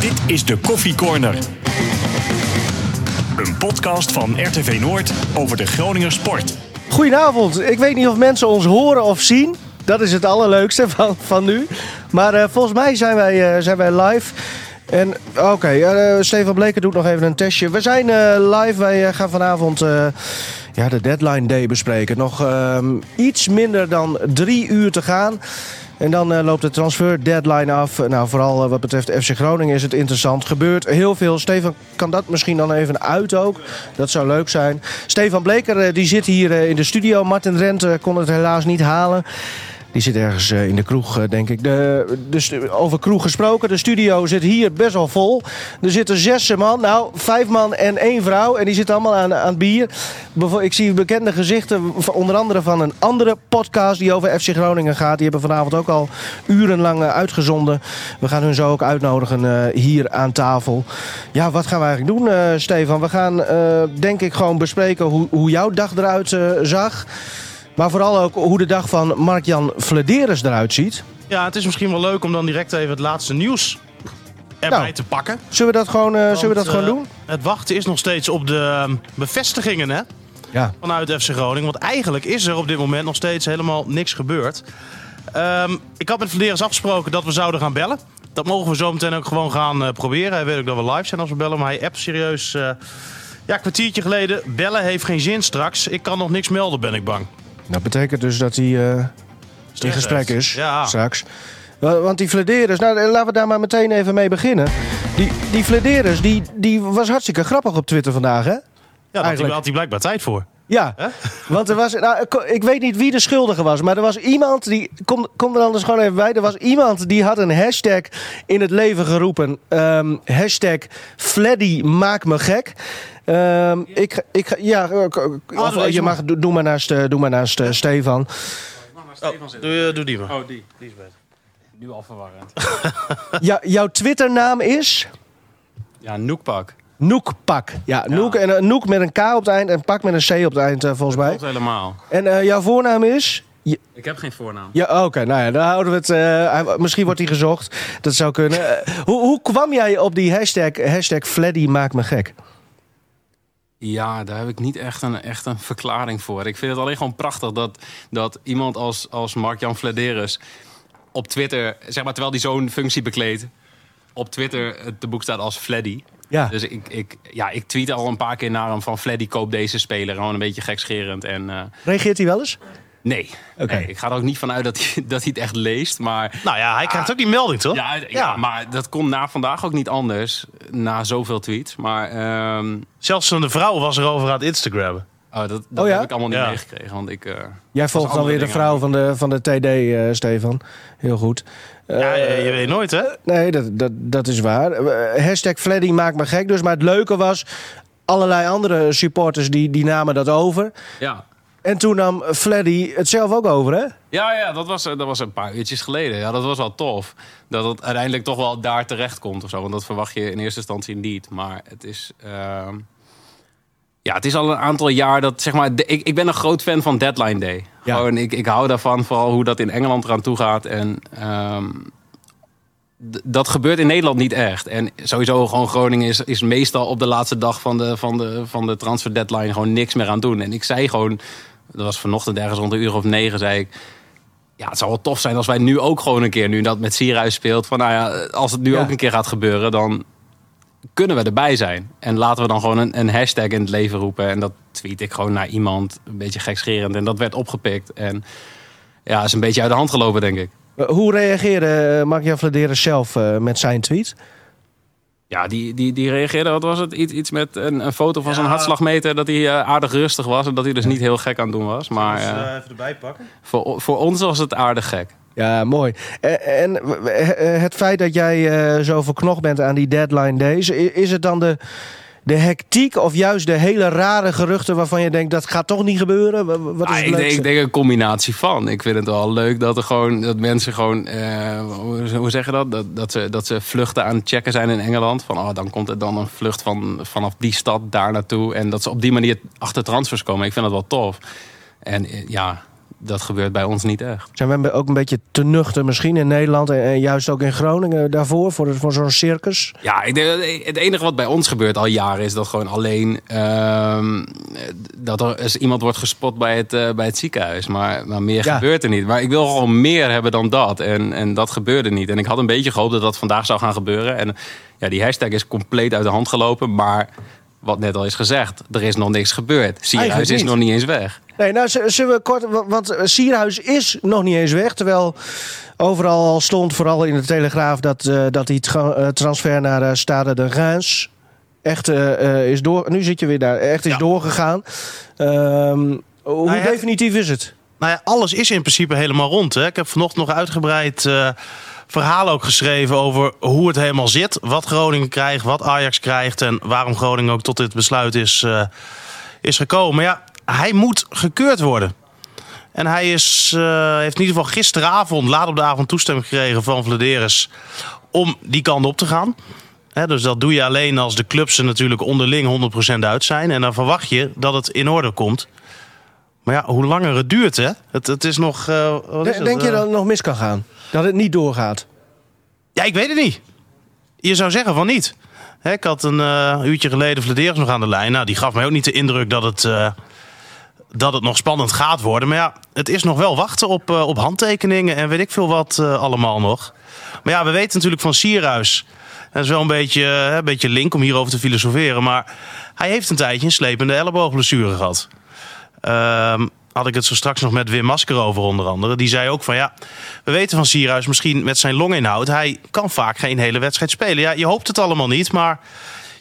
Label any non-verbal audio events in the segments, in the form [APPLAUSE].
Dit is de Koffie Corner. Een podcast van RTV Noord over de Groninger sport. Goedenavond. Ik weet niet of mensen ons horen of zien. Dat is het allerleukste [LAUGHS] van, van nu. Maar eh, volgens mij zijn wij, eh, zijn wij live. En oké, eh, Stefan Bleker doet nog even een testje. We zijn live. Wij gaan vanavond ja, de deadline day bespreken. Nog ehm, iets minder dan drie uur te gaan. En dan eh, loopt de transfer deadline af. Nou, vooral eh, wat betreft FC Groningen is het interessant. Gebeurt heel veel. Stefan kan dat misschien dan even uit ook. Dat zou leuk zijn. Stefan Bleker eh, die zit hier in de studio. Martin Rent kon het helaas niet halen. Die zit ergens eh, in de kroeg, eh, denk ik. De, stu- over kroeg gesproken. De studio zit hier best wel vol. Er zitten zes man. Nou, vijf man en één vrouw. En die zitten allemaal aan, aan bier. Ik zie bekende gezichten. Onder andere van een andere podcast die over FC Groningen gaat. Die hebben vanavond ook al urenlang eh, uitgezonden. We gaan hun zo ook uitnodigen hier aan tafel. Ja, wat gaan we eigenlijk doen, Stefan? We gaan denk ik gewoon bespreken hoe, hoe jouw dag eruit zag. Maar vooral ook hoe de dag van Mark-Jan Vladeres eruit ziet. Ja, het is misschien wel leuk om dan direct even het laatste nieuws erbij Nou. te pakken. Zullen we dat gewoon, eh, zullen we dat gewoon eh, doen? Het wachten is nog steeds op de ehm, bevestigingen hè, Ja. vanuit FC Groningen. Want eigenlijk is er op dit moment nog steeds helemaal niks gebeurd. Ehm, ik had met Verleers afgesproken dat we zouden gaan bellen. Dat mogen we zo meteen ook gewoon gaan eh, proberen. Hij weet ook dat we live zijn als we bellen. Maar hij appt serieus ja, een kwartiertje geleden. Bellen heeft geen zin straks. Ik kan nog niks melden, ben ik bang. Dat betekent dus dat hij eh, in gesprek is Ja. straks. Wa- Want die Vladeres, nou eh, laten we daar maar meteen even mee beginnen. Die, die die, die was hartstikke grappig op Twitter vandaag, hè? Ja, daar had hij, Eigenlijk. had hij blijkbaar tijd voor. Ja, [LAUGHS] want er was, nou, ik- weet niet wie de schuldige was, maar er was iemand die, kom, kom er anders gewoon even bij, er was iemand die had een hashtag in het leven geroepen. Ehm, hashtag Fleddy maak me gek. Ehm, ik, ik, ga- ja, eh, of, je mag, doe, doe maar naast, eh, doe maar naast eh, Stefan. Oh, doe, doe die maar. Oh, die. Die is beter. Nu al verwarrend. [LAUGHS] Ja, jouw Twitternaam is Ja, Noekpak. Noekpak. Ja, Noek, en, een Noek met een K op het eind en Pak met een C op het eind, eh, volgens mij. Klopt helemaal. En eh, jouw voornaam is? Ik heb geen voornaam. Ja, oké. nou ja, dan houden we het. eh, misschien wordt hij gezocht. Dat zou kunnen. Eh, hoe, hoe kwam jij op die hashtag, hashtag Fleddy maakt me gek? Ja, daar heb ik niet echt een, echt een verklaring voor. Ik vind het alleen gewoon prachtig dat, dat iemand als, als Mark-Jan Vladeres op Twitter, zeg maar terwijl hij zo'n functie bekleedt, op Twitter het te boek staat als Fleddy. Ja. Dus ik, ik, ja, ik tweet al een paar keer naar hem van Fleddy koop deze speler. Gewoon een beetje gekscherend. En eh, Reageert hij wel eens? Nee. Oké. nee, ik ga er ook niet vanuit dat hij, [LAUGHS] dat hij het echt leest. Maar Nou ja, hij krijgt ook die melding, toch? Ja, ja. maar dat kon na vandaag ook niet anders. Na zoveel tweets. Maar ehm, Zelfs de vrouw was erover aan het Instagrammen. oh, dat, dat Oh ja? heb ik allemaal niet Ja. meegekregen. Want ik, eh, Jij volgt dan weer de vrouw van de, van de TD, eh, Stefan. Heel goed. Eh, ja, je, je weet nooit, hè? Nee, dat, dat, dat is waar. Eh, hashtag Fleddy maakt me gek dus. Maar het leuke was, allerlei andere supporters die, die namen dat over. ja. En toen nam Fleddy het zelf ook over, hè? Ja, ja dat, was, dat was een paar uurtjes geleden. Ja, dat was wel tof. Dat het uiteindelijk toch wel daar terecht komt of zo. Want dat verwacht je in eerste instantie niet. Maar het is... ehm, Ja, het is al een aantal jaar dat, zeg maar... de- ik, ik ben een groot fan van Deadline Day. Ja. Gewoon, ik, ik hou daarvan, vooral hoe dat in Engeland eraan toe gaat. En ehm, dat gebeurt in Nederland niet echt. En sowieso gewoon Groningen is, is meestal op de laatste dag van de, van, de, van de transfer deadline gewoon niks meer aan doen. En ik zei gewoon, dat was vanochtend ergens rond een uur of negen, zei ik... Ja, het zou wel tof zijn als wij nu ook gewoon een keer, nu dat met Sierhuis speelt... van nou ja, als het nu Ja. ook een keer gaat gebeuren, dan kunnen we erbij zijn. En laten we dan gewoon een, een hashtag in het leven roepen. En dat tweet ik gewoon naar iemand, een beetje gekscherend. En dat werd opgepikt. En ja, is een beetje uit de hand gelopen, denk ik. Eh, Hoe reageerde Mark-Jan Vladeres zelf eh, met zijn tweet? Ja, die, die, die reageerde, wat was het? Iets, iets met een, een foto van zijn Ja. hartslagmeter. Dat hij eh, aardig rustig was en dat hij dus niet heel gek aan het doen was. Maar eh, even erbij pakken. voor, voor ons was het aardig gek. Ja, mooi. Eh, En het feit dat jij eh, zo verknocht bent aan die deadline days, i- is het dan de, de hectiek of juist de hele rare geruchten waarvan je denkt dat gaat toch niet gebeuren? Wa- Wat is Ah, ik, denk, ik denk een combinatie van. Ik vind het wel leuk dat er gewoon dat mensen gewoon, eh, hoe, hoe zeg je dat? Dat, dat, ze, dat ze vluchten aan het checken zijn in Engeland. Van oh, dan komt er dan een vlucht van, vanaf die stad daar naartoe. En dat ze op die manier achter transfers komen. Ik vind dat wel tof. En eh, ja, dat gebeurt bij ons niet echt. Zijn we ook een beetje te nuchter misschien in Nederland en, juist ook in Groningen daarvoor, voor, voor zo'n circus? Ja, ik denk, het enige wat bij ons gebeurt al jaren is dat gewoon alleen ehm, dat er eens iemand wordt gespot bij het, eh, bij het ziekenhuis. Maar, maar meer Ja. gebeurt er niet. Maar ik wil gewoon meer hebben dan dat. En, en dat gebeurde niet. En ik had een beetje gehoopt dat dat vandaag zou gaan gebeuren. En ja, die hashtag is compleet uit de hand gelopen. Maar wat net al is gezegd, er is nog niks gebeurd. Sierhuis is nog niet eens weg. Nee, nou zullen we kort, wa- want eh, Sierhuis is nog niet eens weg. Terwijl overal al stond, vooral in de Telegraaf, dat, eh, dat die tra- eh, transfer naar eh, Stade de Reims echt is door. Nu zit je weer daar, echt is Ja. doorgegaan. Ehm, hoe Nou ja, definitief is het? Nou ja, alles is in principe helemaal rond. Hè. Ik heb vanochtend nog uitgebreid eh verhaal ook geschreven over hoe het helemaal zit. Wat Groningen krijgt, wat Ajax krijgt en waarom Groningen ook tot dit besluit is, eh, is gekomen. Maar ja, hij moet gekeurd worden. En hij is, eh, heeft in ieder geval gisteravond, laat op de avond, toestemming gekregen van Vladeris om die kant op te gaan. Dus dat doe je alleen als de clubs er natuurlijk onderling 100% uit zijn. En dan verwacht je dat het in orde komt. Maar ja, hoe langer het duurt, hè? Het, het is nog. eh, is het, denk je dat het nog mis kan gaan? Dat het niet doorgaat? Ja, ik weet het niet. Je zou zeggen van niet. Hè, ik had een eh, uurtje geleden Vladeris nog aan de lijn. Nou, die gaf mij ook niet de indruk dat het, eh, dat het nog spannend gaat worden. Maar ja, het is nog wel wachten op, eh, op handtekeningen en weet ik veel wat allemaal nog. Maar ja, we weten natuurlijk van Sierhuis. Dat is wel een beetje, een beetje link om hierover te filosoferen. Maar hij heeft een tijdje een slepende elleboogblessure gehad. Ehm, had ik het zo straks nog met Wim Masker over onder andere. Die zei ook van ja, we weten van Sierhuis misschien met zijn longinhoud. Hij kan vaak geen hele wedstrijd spelen. Ja, je hoopt het allemaal niet, maar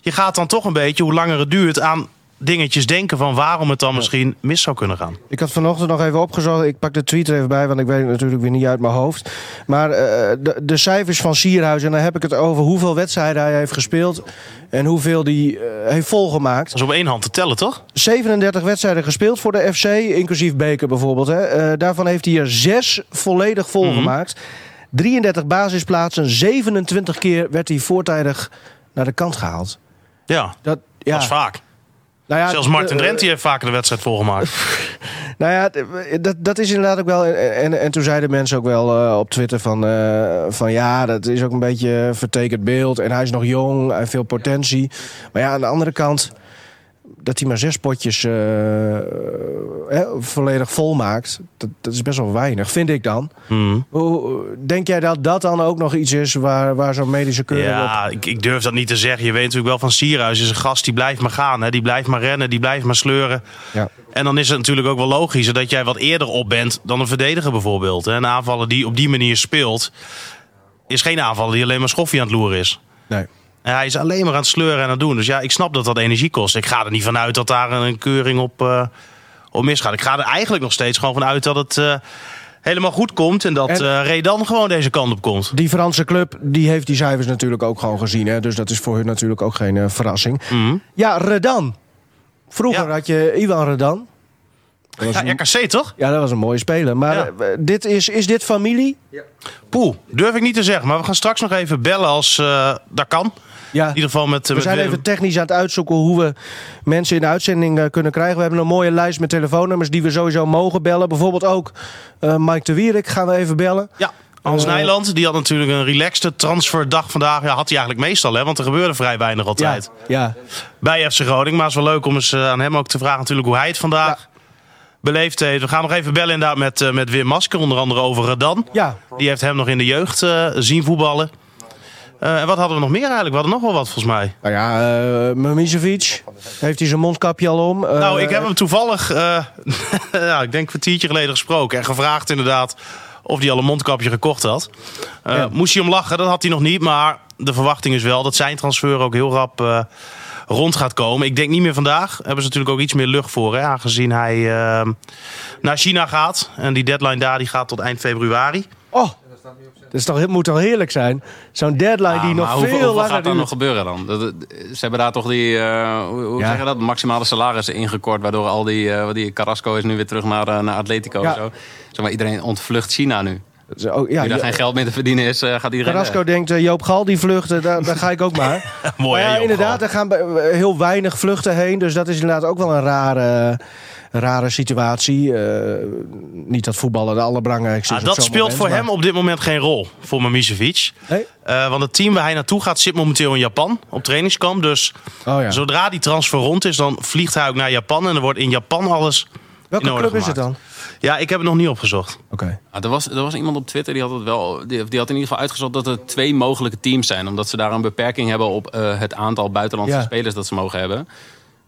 je gaat dan toch een beetje, hoe langer het duurt, aan dingetjes denken van waarom het dan misschien mis zou kunnen gaan. Ik had vanochtend nog even opgezocht. Ik pak de tweet er even bij, want ik weet het natuurlijk weer niet uit mijn hoofd. Maar eh, de, de cijfers van Sierhuis, en dan heb ik het over hoeveel wedstrijden hij heeft gespeeld. En hoeveel hij heeft volgemaakt. Dat is op één hand te tellen, toch? 37 wedstrijden gespeeld voor de FC, inclusief Beker bijvoorbeeld. Hè. Eh, daarvan heeft hij er zes volledig volgemaakt. 33 basisplaatsen, 27 keer werd hij voortijdig naar de kant gehaald. Ja, Dat, ja, dat is vaak. Nou ja, Zelfs Martin eh, Drent heeft vaker de wedstrijd volgemaakt. [LAUGHS] Nou ja, d- dat, dat is inderdaad ook wel. En, en, en toen zeiden mensen ook wel eh, op Twitter van, eh, van ja, dat is ook een beetje een vertekend beeld. En hij is nog jong, hij heeft veel potentie. Maar ja, aan de andere kant, dat hij maar zes potjes eh, eh, volledig vol maakt, dat, dat is best wel weinig, vind ik dan. Hmm. Hoe, denk jij dat dat dan ook nog iets is waar, waar zo'n medische keuring op... Ja, ik, ik durf dat niet te zeggen. Je weet natuurlijk wel van Sierhuis is een gast die blijft maar gaan. Hè? Die blijft maar rennen, die blijft maar sleuren. Ja. En dan is het natuurlijk ook wel logischer dat jij wat eerder op bent dan een verdediger bijvoorbeeld. hè. Een aanvaller die op die manier speelt, is geen aanvaller die alleen maar schoffie aan het loeren is. Nee. En hij is alleen maar aan het sleuren en aan het doen. Dus ja, ik snap dat dat energie kost. Ik ga er niet vanuit dat daar een keuring op, eh, op misgaat. Ik ga er eigenlijk nog steeds gewoon vanuit dat het eh, helemaal goed komt. En dat En- eh Redan gewoon deze kant op komt. Die Franse club die heeft die cijfers natuurlijk ook gewoon gezien. Hè? Dus dat is voor hun natuurlijk ook geen verrassing. Mhm. Ja, Redan. Vroeger Ja. had je Ivan Redan. Ja, een- RKC toch? Ja, dat was een mooie speler. Maar Ja. dit is, is dit familie? Poeh, durf ik niet te zeggen. Maar we gaan straks nog even bellen als dat kan. Ja. In ieder geval met, eh, We met zijn Willem. even technisch aan het uitzoeken hoe we mensen in de uitzending eh, kunnen krijgen. We hebben een mooie lijst met telefoonnummers die we sowieso mogen bellen. Bijvoorbeeld ook eh, Mike de Wierik gaan we even bellen. Ja, Hans Eh, Nijland, die had natuurlijk een relaxte transferdag vandaag. Ja, had hij eigenlijk meestal, hè, want er gebeurde vrij weinig altijd. ja. Bij FC Groningen. Maar het is wel leuk om eens eh, aan hem ook te vragen natuurlijk hoe hij het vandaag beleefd heeft. We gaan nog even bellen inderdaad met, eh, met Wim Masker, onder andere over Redan. Ja, Die heeft hem nog in de jeugd eh, zien voetballen. Eh, en wat hadden we nog meer eigenlijk? We hadden nog wel wat volgens mij. nou ja, uh. Heeft hij zijn mondkapje al om? Eh, Nou, ik heb hem toevallig, [LAUGHS] ja, ik denk een kwartiertje geleden gesproken. En gevraagd inderdaad of hij al een mondkapje gekocht had. Ja. Moest hij om lachen, dat had hij nog niet. Maar de verwachting is wel dat zijn transfer ook heel rap rond gaat komen. Ik denk niet meer vandaag. Hebben ze natuurlijk ook iets meer lucht voor. Hè, aangezien hij naar China gaat. En die deadline daar die gaat tot eind februari. Oh, is toch, het moet toch heerlijk zijn? Zo'n deadline Ja, die nog veel hoeveel langer gaat er duurt. nog gebeuren dan? Dat- Ze hebben daar toch die, eh, hoe, hoe Ja. zeg je dat, maximale salarissen ingekort. Waardoor al die, eh, die Carrasco is nu weer terug naar, eh, naar Atletico. Ja. Zo. Zeg maar, iedereen ontvlucht China nu. Zo, ja, Nu geen geld meer te verdienen is, gaat iedereen Carrasco denkt, Joop Gal die vluchten, daar, daar ga ik ook maar. Mooi, [LAUGHS] Maar ja, inderdaad, er gaan heel weinig vluchten heen. Dus dat is inderdaad ook wel een rare, rare situatie. Eh, niet dat voetballen de allerbelangrijkste Ah, is. op dat speelt moment, voor maar- hem op dit moment geen rol, voor Mamicevic. Nee? Eh, want het team waar hij naartoe gaat zit momenteel in Japan op trainingskamp. Dus Oh, ja. zodra die transfer rond is, dan vliegt hij ook naar Japan. En er wordt in Japan alles Welke in orde club is het dan? Ja, ik heb het nog niet opgezocht. Oké. Ah, er, was, er was iemand op Twitter die had het wel. Die, die had in ieder geval uitgezocht dat er twee mogelijke teams zijn. Omdat ze daar een beperking hebben op eh, het aantal buitenlandse Ja. spelers dat ze mogen hebben.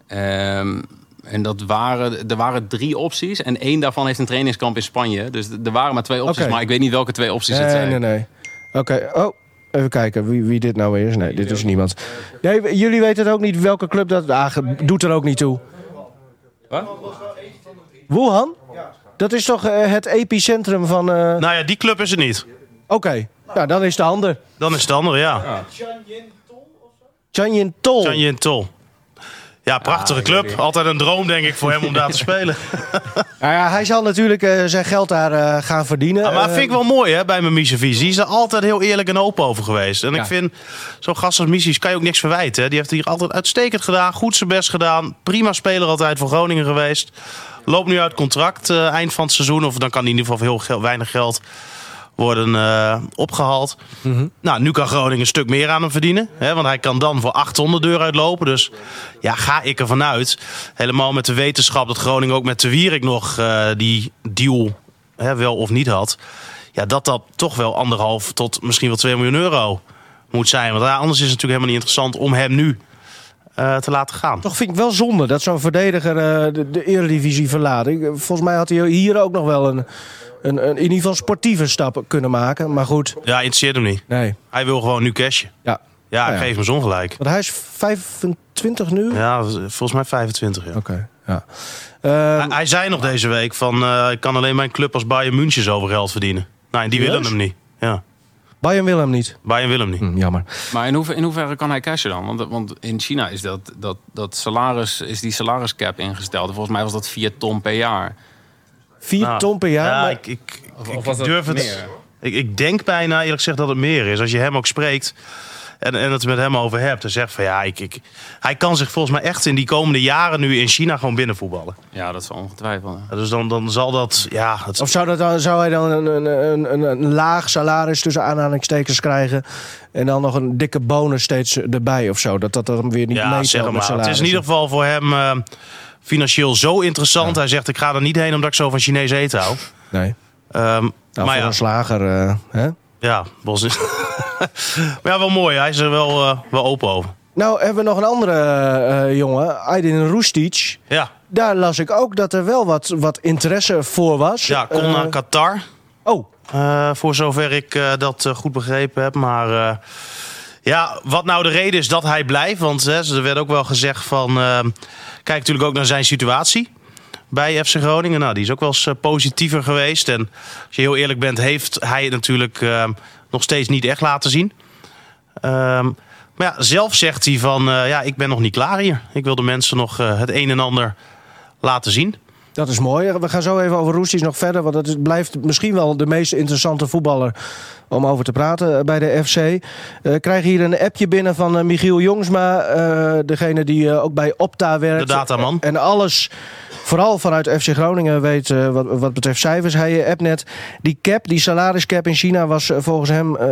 Ehm, en dat waren, er waren drie opties. En één daarvan heeft een trainingskamp in Spanje. Dus er waren maar twee opties. Maar ik weet niet welke twee opties het Nee, zijn. nee, nee. Oké, oh. Even kijken wie, wie dit nou weer is. Nee, dit is niemand. Nee, jullie weten het ook niet welke club dat... Ah, doet er ook niet toe. Wat? Wuhan? Dat is toch eh, het epicentrum van... eh, Nou ja, die club is het niet. Oké, nou dan is de ander. Dan is het andere, ja. Chanyin Tol. Chanyin Tol. Ja, prachtige club. Altijd een droom, denk ik, voor hem om daar te spelen. [LAUGHS] Nou ja, hij zal natuurlijk eh, zijn geld daar eh, gaan verdienen. Ja, maar Eh, vind ik wel mooi hè, bij mijn Misevic. Die is er altijd heel eerlijk en open over geweest. En Ja. ik vind, zo'n gast als Mises kan je ook niks verwijten. hè. Die heeft hier altijd uitstekend gedaan. Goed zijn best gedaan. Prima speler altijd voor Groningen geweest. Loopt nu uit contract eh, eind van het seizoen. Of dan kan hij in ieder geval heel gel- weinig geld worden eh, opgehaald. Mhm. Nou, nu kan Groningen een stuk meer aan hem verdienen. Hè, want hij kan dan voor 800 deur uitlopen. Dus ja, ga ik ervan uit. Helemaal met de wetenschap dat Groningen ook met de Wierik nog eh, die deal hè, wel of niet had. Ja, dat dat toch wel anderhalf tot misschien wel 2 miljoen euro moet zijn. Want ja, anders is het natuurlijk helemaal niet interessant om hem nu eh, te laten gaan. Toch vind ik wel zonde dat zo'n verdediger de, de eredivisie verlaat. Ik, volgens mij had hij hier ook nog wel een, een, een in ieder geval sportieve stap kunnen maken. Maar goed, Ja, interesseert hem niet. nee. Hij wil gewoon nu cashen. Ja. Ja, Nou ik ja. geef hem zo'n gelijk. Want hij is 25 nu? Ja, volgens mij 25 jaar. Oké, ja. Ehm, Hij, hij zei nog deze week van eh, ik kan alleen mijn club als Bayern München zoveel geld verdienen. Nou, en die willen Serieus? hem niet. Ja, Bayern wil hem niet. Bayern wil hem niet. Hm, jammer. Maar in, hoever, in hoeverre kan hij cashen dan? Want, want in China is, dat, dat, dat salaris, is die salariscap ingesteld. Volgens mij was dat 4 ton per jaar. 4 Nou, ton per jaar. Ja, maar- ik, ik, Of- ik- of was ik dat durf het. meer? Ik, ik denk bijna eerlijk gezegd dat het meer is. Als je hem ook spreekt en, en het met hem over hebt, dan zegt van ja, ik, ik, hij kan zich volgens mij echt in die komende jaren nu in China gewoon binnenvoetballen. Ja, dat is wel ongetwijfeld. Ja, Dus dan, dan zal dat, ja, het, Of zou, dat dan, zou hij dan een, een, een, een, een laag salaris tussen aanhalingstekens krijgen... en dan nog een dikke bonus steeds erbij of zo? Dat dat dan weer niet ja, zeg maar. Het is in ieder geval voor hem eh, financieel zo interessant. Hij zegt ik ga er niet heen omdat ik zo van Chinees eten hou. Nee. Ehm, Nou, maar ja, een slager, eh, hè? ja, Bos is- [LAUGHS] maar ja, wel mooi. Hij is er wel, eh, wel open over. Nou hebben we nog een andere eh, jongen, Aydin Roestic. Ja, Daar las ik ook dat er wel wat, wat interesse voor was. ja kon Eh, naar Qatar. Oh, voor zover ik dat goed begrepen heb. Maar ja, wat nou de reden is dat hij blijft. Want hè, er werd ook wel gezegd van... kijk natuurlijk ook naar zijn situatie bij FC Groningen. Nou, die is ook wel eens eh, positiever geweest. En als je heel eerlijk bent, heeft hij het natuurlijk eh, nog steeds niet echt laten zien. Ehm, maar ja, zelf zegt hij van... eh, ja, ik ben nog niet klaar hier. Ik wil de mensen nog eh, het een en ander laten zien. Dat is mooi. We gaan zo even over Roestic nog verder. Want het is- blijft misschien wel de meest interessante voetballer om over te praten eh, bij de FC. Eh ik krijg hier een appje binnen van eh, Michiel Jongsma. eh, degene die eh, ook bij Opta werkt. De dataman. En alles, vooral vanuit FC Groningen, weet eh, wat, wat betreft cijfers. Hij eh, appt net. Die cap, die salariscap in China was eh, volgens hem eh,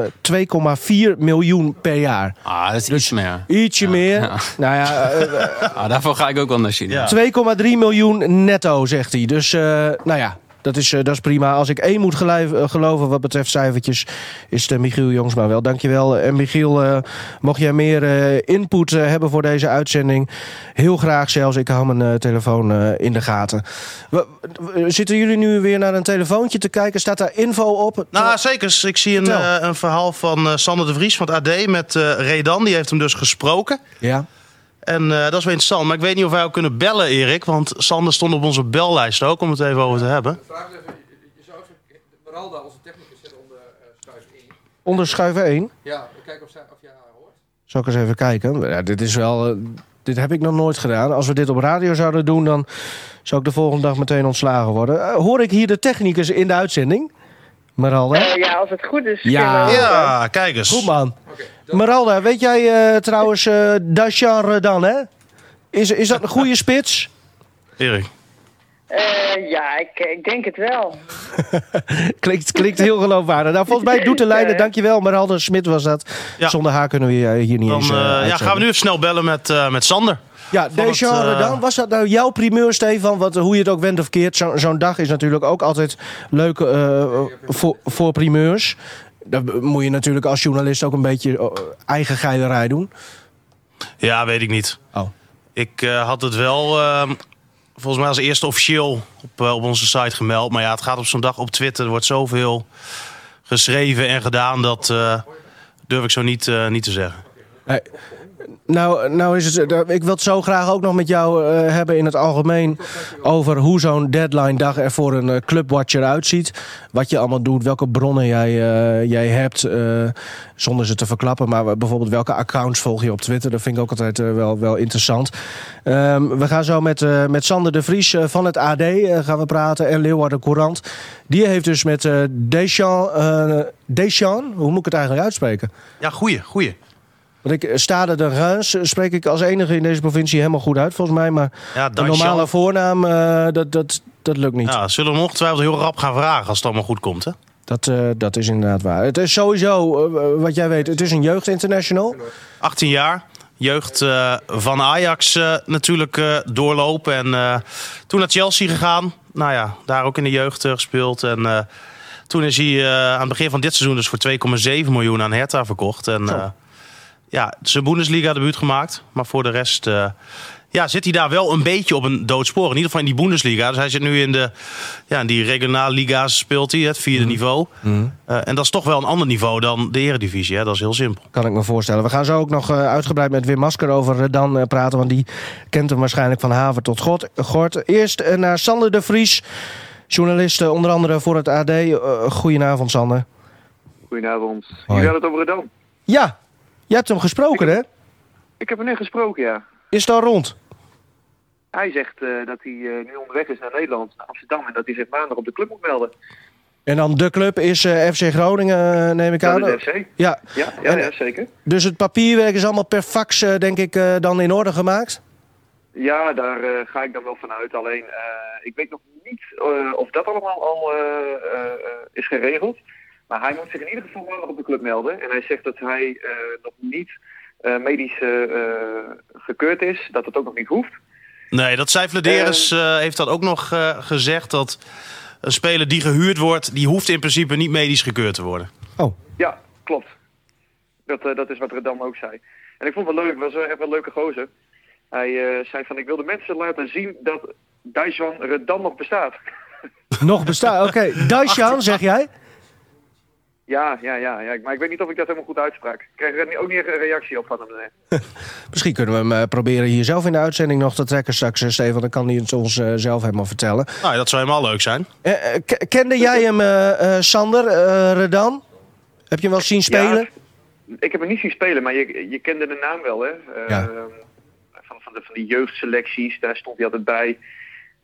2,4 miljoen per jaar. Ah, dat is iets meer. Ietsje meer. ja. [LAUGHS] Nou ja, eh, Ah, daarvoor ga ik ook wel naar China. Ja. 2,3 miljoen netto, zegt hij. Dus eh, nou ja, dat is, eh, dat is prima. Als ik één moet eh, geloven wat betreft cijfertjes, is het eh, Michiel Jongsma wel. Dankjewel. En Michiel, mocht jij meer input hebben voor deze uitzending, heel graag zelfs. Ik hou mijn telefoon in de gaten. Zitten jullie nu weer naar een telefoontje te kijken? Staat daar info op? Nou, zeker. Ik zie een, een verhaal van Sander de Vries van het AD met Redan. Die heeft hem dus gesproken. ja. En eh, dat is wel interessant. Maar ik weet niet of wij ook kunnen bellen, Erik. Want Sander stond op onze bellijst ook, om het even over te hebben. De vraag is even, je- zou even onze technicus, zetten onder eh schuif 1. Onder schuif 1. Ja, kijken of, zij, of jij haar hoort. Zal ik eens even kijken? Ja, dit is wel. eh, dit heb ik nog nooit gedaan. Als we dit op radio zouden doen, dan zou ik de volgende dag meteen ontslagen worden. Hoor ik hier de technicus in de uitzending? Maralda? Eh, ja, als het goed is. Ja. kijk eens. Goed man. Maralda, weet jij eh, trouwens uh, Dashan Redan, hè? Is, is dat een goede [LAUGHS] spits? Erik. Eh, ja, ik, ik denk het wel. [LAUGHS] klinkt, klinkt heel geloofwaardig. Nou, volgens mij doet de lijnen. Dankjewel, Maralda Smit was dat. Ja. Zonder haar kunnen we eh, hier niet Dan eens eh, eh, ja, gaan we nu even snel bellen met, eh, met Sander. Ja, het, eh, Redan, was dat nou jouw primeur, Stefan? Hoe je het ook went of keert, zo- zo'n dag is natuurlijk ook altijd leuk eh, voor, voor primeurs. Dan moet je natuurlijk als journalist ook een beetje eh, eigen geilerij doen. Ja, weet ik niet. Oh. Ik had het wel ehm, volgens mij als eerste officieel op, op onze site gemeld. Maar ja, het gaat op zo'n dag op Twitter. Er wordt zoveel geschreven en gedaan. Dat durf ik zo niet, niet te zeggen. Nee. Nou, nou is het, eh, ik wil het zo graag ook nog met jou eh, hebben in het algemeen over hoe zo'n deadline dag er voor een eh, clubwatcher uitziet. Wat je allemaal doet, welke bronnen jij, jij hebt, zonder ze te verklappen. Maar bijvoorbeeld welke accounts volg je op Twitter. Dat vind ik ook altijd wel, wel interessant. Ehm, we gaan zo met, met Sander de Vries van het AD gaan we praten en Leeuwarden Courant. Die heeft dus met Deschamps, Deschamps, hoe moet ik het eigenlijk uitspreken? Ja, goeie, goeie. Want ik, Stade de Reims spreek ik als enige in deze provincie helemaal goed uit, volgens mij. Maar Ja, de normale voornaam, eh, dat, dat, dat lukt niet. Ja, zullen we hem ongetwijfeld heel rap gaan vragen als het allemaal goed komt. Hè? Dat, eh, dat is inderdaad waar. Het is sowieso, eh, wat jij weet, het is een jeugdinternational. 18 jaar. Jeugd eh, van Ajax eh, natuurlijk eh, doorlopen. En eh, toen naar Chelsea gegaan. Nou ja, daar ook in de jeugd eh, gespeeld. En eh, toen is hij eh, aan het begin van dit seizoen dus voor 2,7 miljoen aan Hertha verkocht. En eh, ja, zijn Bundesliga debuut gemaakt. Maar voor de rest eh, ja, zit hij daar wel een beetje op een doodspoor. In ieder geval in die Bundesliga. Dus hij zit nu in de ja, in die regionale liga's speelt hij, het vierde niveau. Eh, en dat is toch wel een ander niveau dan de eredivisie. Hè? Dat is heel simpel. Kan ik me voorstellen. We gaan zo ook nog eh, uitgebreid met Wim Masker over dan praten. Want die kent hem waarschijnlijk van haven tot God, gort. Eerst naar Sander de Vries. Journalist onder andere voor het AD. Goedenavond Sander. Goedenavond. Hoi. Jullie hadden het over Redan. Ja, je hebt hem gesproken hè? Ik heb hem net gesproken, ja. Is het al rond? Hij zegt eh, dat hij eh, nu onderweg is naar Nederland, naar Amsterdam, en dat hij zich maandag op de club moet melden. En dan de club is eh, FC Groningen, neem ik aan. Dat FC. Ja, Ja, ja, En- ja, zeker. dus het papierwerk is allemaal per fax, denk ik, dan in orde gemaakt? Ja, daar ga ik dan wel vanuit. Alleen, ik weet nog niet of dat allemaal al is geregeld. Maar hij moet zich in ieder geval maandag op de club melden. En hij zegt dat hij eh, nog niet eh, medisch eh, gekeurd is, dat het ook nog niet hoeft. Nee, dat zei Vladeris eh, heeft dat ook nog eh, gezegd. Dat een speler die gehuurd wordt, die hoeft in principe niet medisch gekeurd te worden. Ja, klopt. Dat, eh, dat is wat Redam ook zei. En ik vond het wel leuk, het was wel echt wel een leuke gozer. Hij eh, zei van, ik wil de mensen laten zien dat Dijswan Redam nog bestaat. Nog bestaan. Oké, [LAUGHS] Daishan, zeg jij? Ja, ja, ja, ja, maar ik weet niet of ik dat helemaal goed uitsprak. Ik kreeg er ook niet echt een reactie op van hem. nee. [LAUGHS] Misschien kunnen we hem eh, proberen hier zelf in de uitzending nog te trekken straks, eh, Stefan. Dan kan hij het ons eh, zelf helemaal vertellen. Nou, ja, dat zou helemaal leuk zijn. Kende jij hem, Sander, eh, Redan? Heb je hem wel zien spelen? Ja, ik heb hem niet zien spelen, maar je, je kende de naam wel, hè? Eh, Ja. van, van, de, van die jeugdselecties, daar stond hij altijd bij.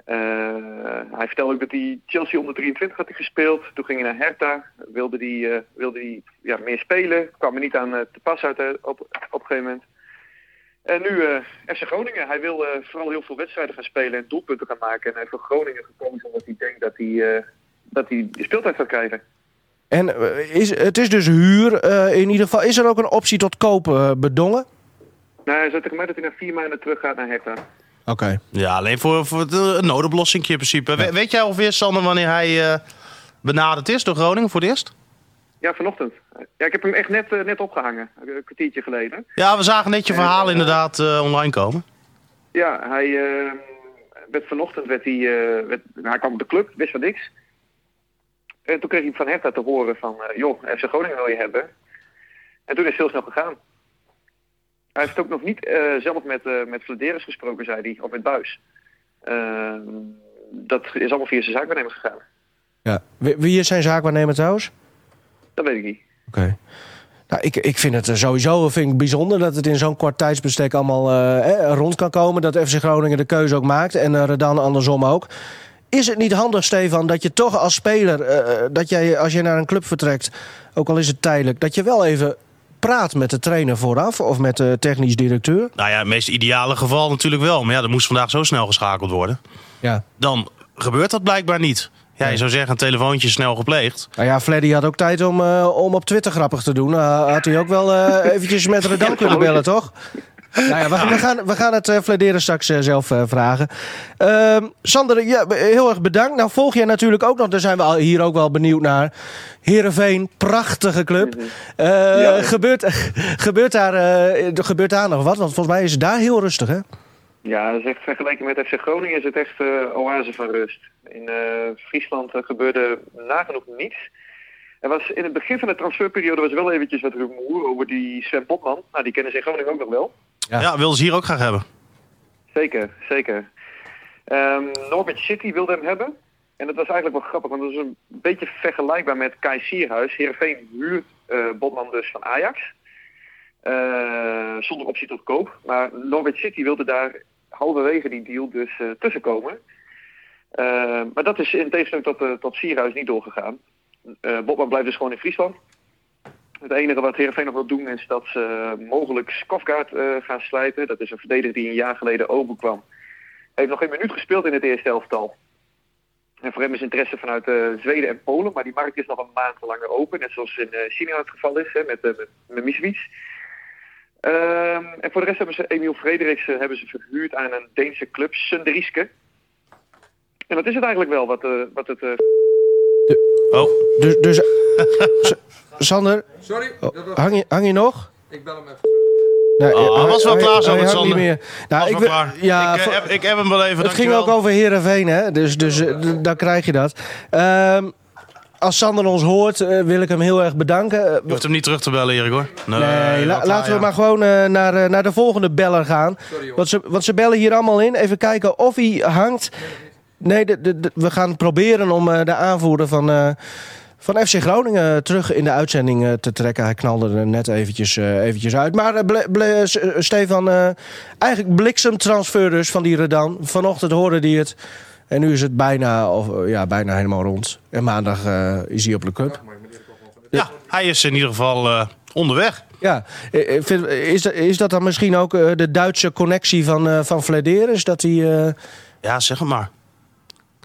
Eh, hij vertelde ook dat hij Chelsea onder 23 had hij gespeeld. Toen ging hij naar Hertha, wilde hij, eh, wilde hij ja, meer spelen. Kwam er niet aan eh, te pas uit op, op een gegeven moment. En nu FC Groningen. Hij wil vooral heel veel wedstrijden gaan spelen en doelpunten gaan maken. En hij heeft voor Groningen gekozen omdat hij denkt dat hij, dat hij de speeltijd gaat krijgen. En is, het is dus huur in ieder geval. Is er ook een optie tot kopen bedongen? Nou, hij zei tegen mij dat hij na vier maanden terug gaat naar Hertha. Oké. Ja, alleen voor, voor het, een noodoplossing in principe. We- weet jij alweer, Sander, wanneer hij eh, benaderd is door Groningen voor het eerst? Ja, vanochtend. Ja, ik heb hem echt net, eh, net opgehangen. Een kwartiertje geleden. Ja, we zagen net je verhaal inderdaad eh, online komen. Ja, hij werd vanochtend werd hij, eh, werd, nou, hij kwam op de club, wist van niks. En toen kreeg hij van Hertha te horen van, eh, joh, FC Groningen wil je hebben. En toen is het heel snel gegaan. Hij heeft ook nog niet eh, zelf met, eh met Vladeris gesproken, zei hij, of met Buis. Eh, dat is allemaal via zijn zaakwaarnemer gegaan. Ja. Wie, is zijn zaakwaarnemer trouwens? Dat weet ik niet. Oké. Nou, ik, ik vind het eh, sowieso vind ik bijzonder dat het in zo'n kort tijdsbestek allemaal eh, rond kan komen. Dat FC Groningen de keuze ook maakt en Redan andersom ook. is het niet handig, Stefan, dat je toch als speler, dat jij als je naar een club vertrekt, ook al is het tijdelijk, dat je wel even praat met de trainer vooraf of met de technisch directeur? Nou ja, het meest ideale geval natuurlijk wel. Maar ja, dat moest vandaag zo snel geschakeld worden. Ja. Dan gebeurt dat blijkbaar niet. Ja, je zou zeggen, een telefoontje is snel gepleegd. Nou ja, Freddy had ook tijd om, eh, om op Twitter grappig te doen. Uh, had hij ook wel eh, eventjes met Redan kunnen bellen, toch? Nou ja, we, we, gaan, we gaan het uh, Flederen straks uh, zelf uh, vragen. Ehm, Sander, ja, heel erg bedankt. Nou volg jij natuurlijk ook nog, daar zijn we hier ook wel benieuwd naar. Heerenveen, prachtige club. Ja. gebeurt, [LAUGHS] gebeurt, daar, gebeurt daar nog wat? Want volgens mij is het daar heel rustig, hè? Ja, dat is echt vergeleken met FC Groningen is het echt oase van rust. In Friesland gebeurde nagenoeg niets. Er was in het begin van de transferperiode was wel eventjes wat rumoer over die Sven Potman. Nou, die kennen ze in Groningen ook nog wel. Ja, ja wilden ze hier ook graag hebben. Zeker, zeker. Um, Norbert City wilde hem hebben. En dat was eigenlijk wel grappig, want dat is een beetje vergelijkbaar met Kai Sierhuis. Heerenveen huurt uh, Botman dus van Ajax. Uh, zonder optie tot koop. Maar Norbert City wilde daar halverwege die deal dus uh, tussenkomen. maar dat is in tegenstelling tot, tot Sierhuis niet doorgegaan. Botman blijft dus gewoon in Friesland. Het enige wat Heerenveen nog wil doen is dat ze mogelijk Skofgaard uh, gaan slijten. Dat is een verdediger die een jaar geleden overkwam. Hij heeft nog geen minuut gespeeld in het eerste elftal. En voor hem is interesse vanuit uh, Zweden en Polen. Maar die markt is nog een maand langer open. Net zoals in China het geval is hè, met, met, met Miswits. Um, en voor de rest hebben ze Emiel Frederiksen hebben ze verhuurd aan een Deense club, Sunderiske. En dat is het eigenlijk wel wat, wat het... oh. Dus, dus [LAUGHS] Sander, Sorry, hang, je, hang je nog? Ik bel hem even terug. Nee, oh, hij was wel hij, klaar zo hij met hangt niet Sander. meer. Nou, Was ik, klaar. Ja, ik, eh, heb, ik heb hem wel even, het ging ook over Heerenveen, hè? Dus, dus eh, dan krijg je dat. Ehm, als Sander ons hoort, eh, wil ik hem heel erg bedanken. Eh, Je hoeft hem niet terug te bellen, Erik, hoor. Nee, Nee, la- wel klaar, laten we ja. maar gewoon eh, naar, eh, naar de volgende beller gaan. Sorry. Want ze, want ze bellen hier allemaal in. Even kijken of hij hangt. Nee, de, de, de- we gaan proberen om eh, de aanvoerder van, eh, van FC Groningen terug in de uitzending eh, te trekken. Hij knalde er net eventjes, eh, eventjes uit. Maar eh, eh, Stefan, eh, eigenlijk bliksemtransfer dus van die Redan. Vanochtend hoorde hij het. En nu is het bijna, of, eh, ja, bijna helemaal rond. En maandag eh, is hij op de cup. Ja, hij is in ieder geval eh, onderweg. Ja, eh, eh, is dat, is dat dan misschien ook eh, de Duitse connectie van, eh van Vlederen? Is dat die... eh, Ja, zeg maar.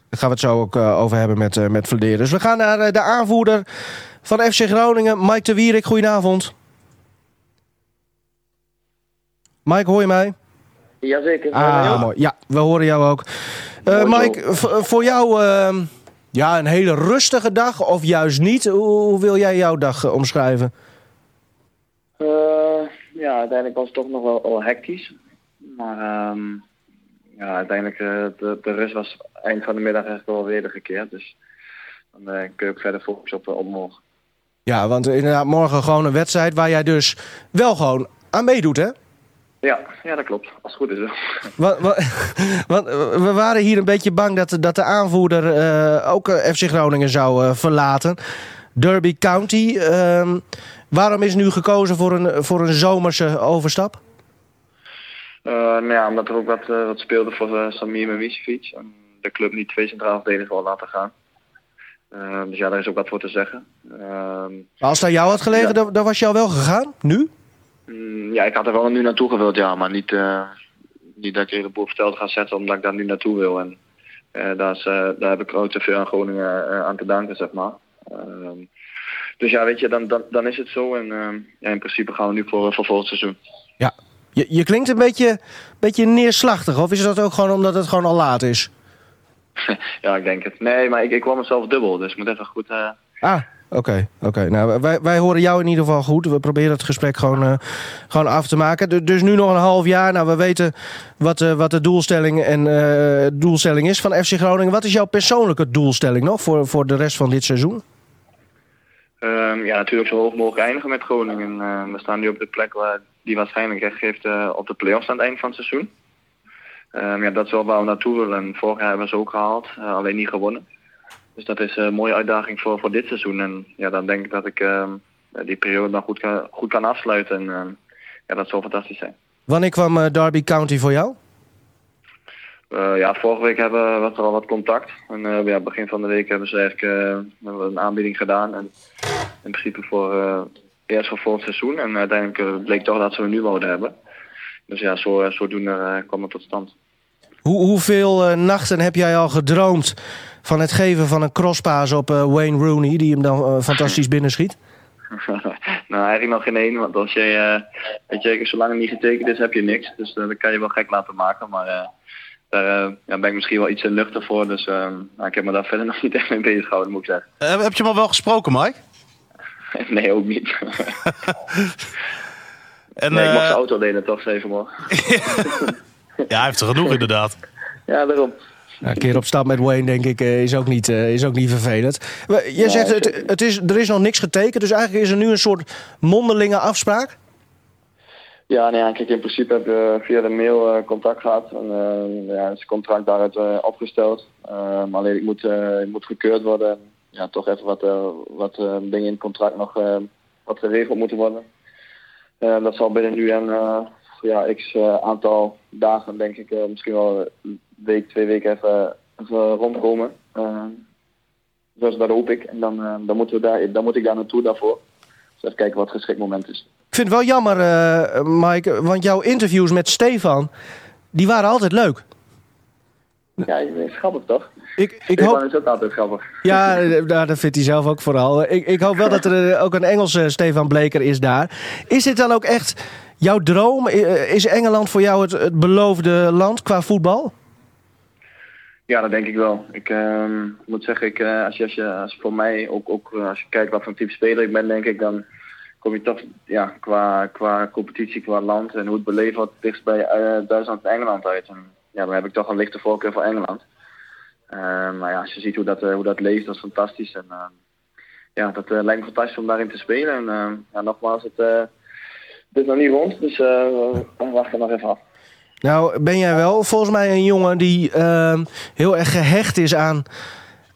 Daar gaan we het zo ook eh, over hebben met, eh met. Dus we gaan naar eh, de aanvoerder van FC Groningen, Mike de Wierik. Goedenavond. Mike, hoor je mij? Jazeker. Ah, mooi. Ja, we horen jou ook. Zo. Mike, voor jou ehm, ja, een hele rustige dag of juist niet? Hoe, hoe wil jij jouw dag omschrijven? Ja, uiteindelijk was het toch nog wel, wel hectisch. Maar ehm, ja, uiteindelijk eh, de, de rust was eind van de middag echt wel weer gekeerd. Dus dan eh, kun je ook verder focussen op, op morgen. Ja, want inderdaad, morgen gewoon een wedstrijd waar jij dus wel gewoon aan meedoet, hè? Ja, ja, dat klopt. Als het goed is. wel. Want, wa- [LAUGHS] want eh, we waren hier een beetje bang dat, de- dat de aanvoerder eh, ook eh, FC Groningen zou eh, verlaten. Derby County. ehm, waarom is nu gekozen voor een, voor een zomerse overstap? Eh, nou ja, omdat er ook wat, eh, wat speelde voor eh, Samir Mimicevic. En de club niet twee centraal verdedigers wil laten gaan. Dus ja, daar is ook wat voor te zeggen. Ehm, Maar als het aan jou had gelegen, Ja. dan, dan was je al wel gegaan? Nu? Mm, Ja, ik had er wel nu naartoe gewild, ja. Maar niet, niet dat ik er de boel verteld ga zetten omdat ik daar nu naartoe wil. En daar, is, daar heb ik ook te veel aan Groningen aan te danken, zeg maar. Ehm, dus ja, weet je, dan, dan, dan is het zo. En ehm, ja, in principe gaan we nu voor, voor volgend seizoen. Ja. Je, je klinkt een beetje, beetje neerslachtig. Of is dat ook gewoon omdat het gewoon al laat is? [LAUGHS] ja, ik denk het. Nee, maar ik, ik kwam mezelf dubbel. Dus ik moet even goed... eh, Ah, oké. oké. Nou, wij, wij horen jou in ieder geval goed. We proberen het gesprek gewoon, eh, gewoon af te maken. Du- Dus nu nog een half jaar. Nou, we weten wat, eh, wat de doelstelling, en, doelstelling is van FC Groningen. Wat is jouw persoonlijke doelstelling nog voor, voor de rest van dit seizoen? Ehm, ja, natuurlijk zo hoog mogelijk eindigen met Groningen. We staan nu op de plek waar die waarschijnlijk recht geeft eh, op de play-offs aan het eind van het seizoen. Ehm, ja, dat is wel waar we naartoe willen. En vorig jaar hebben we ze ook gehaald, eh, alleen niet gewonnen. Dus dat is een mooie uitdaging voor, voor dit seizoen. En ja, dan denk ik dat ik ehm, die periode dan goed kan, goed kan afsluiten. En ehm, ja, dat zou fantastisch zijn. Wanneer kwam eh, Derby County voor jou? Ja, vorige week hebben, was er al wat contact. En ja, begin van de week hebben ze eigenlijk een aanbieding gedaan. En in principe voor eerst voor volgend seizoen. En uiteindelijk eh, bleek toch dat ze hem nu wouden hebben. Dus ja, zo, eh, zodoende eh, kwam het tot stand. Hoe, hoeveel nachten heb jij al gedroomd van het geven van een crosspaas op eh, Wayne Rooney, die hem dan fantastisch binnenschiet? [LAUGHS] nou, eigenlijk nog geen één. Want als je, eh weet je, zolang het niet getekend is, heb je niks. Dus dan kan je wel gek laten maken. Maar eh, daar eh, ja, ben ik misschien wel iets te nuchter voor. Dus eh, nou, ik heb me daar verder [LAUGHS] nog niet echt mee bezig gehouden, moet ik zeggen. Heb je hem al wel gesproken, Mike? [LAUGHS] nee, ook niet. [LAUGHS] En, nee, ik mag eh, zijn auto lenen toch, even morgen. [LAUGHS] ja, hij heeft er genoeg inderdaad. Ja, daarom. Ja, een keer op stap met Wayne, denk ik, eh, is ook niet, eh, is ook niet vervelend. Maar Jij zegt, het, het is, er is nog niks getekend, dus eigenlijk is er nu een soort mondelinge afspraak? Ja, nee, kijk, in principe heb je via de mail eh, contact gehad. En eh, ja, is het contract daaruit opgesteld. Eh, maar alleen ik moet, eh, ik moet gekeurd worden. Ja, toch even wat, eh, wat eh, dingen in het contract nog eh, wat geregeld moeten worden. Dat zal binnen nu en ja, x aantal dagen, denk ik, misschien wel een week, twee weken even, even rondkomen. Dus dat hoop ik. En dan, dan, moeten we daar, dan moet ik daar naartoe daarvoor. Dus even kijken wat het geschikt moment is. Ik vind het wel jammer, eh, Mike, want jouw interviews met Stefan, die waren altijd leuk. Ja, is grappig toch? Ik, ik hoop, is ook altijd grappig. ja, eh, nou, dat vindt hij zelf ook vooral. Ik, ik hoop wel dat er eh, ook een Engelse Stefan Bleker is daar. Is dit dan ook echt jouw droom? Eh, Is Engeland voor jou het, het beloofde land qua voetbal? Ja, dat denk ik wel. Ik ehm, moet zeggen, ik, als, je, als, je, als voor mij ook, ook als je kijkt wat voor type speler ik ben, denk ik, dan kom je toch ja, qua, qua competitie, qua land en hoe het beleven wordt, dichtst bij Duitsland en Engeland uit. En ja, dan heb ik toch een lichte voorkeur voor Engeland. Ehm, maar ja, als je ziet hoe dat, eh, hoe dat leeft, dat is fantastisch. En ehm, ja, dat eh, lijkt me fantastisch om daarin te spelen. En ja, nogmaals, het, eh, het is nog niet rond, dus eh, we wachten nog even af. Nou, ben jij wel volgens mij een jongen die heel erg gehecht is aan,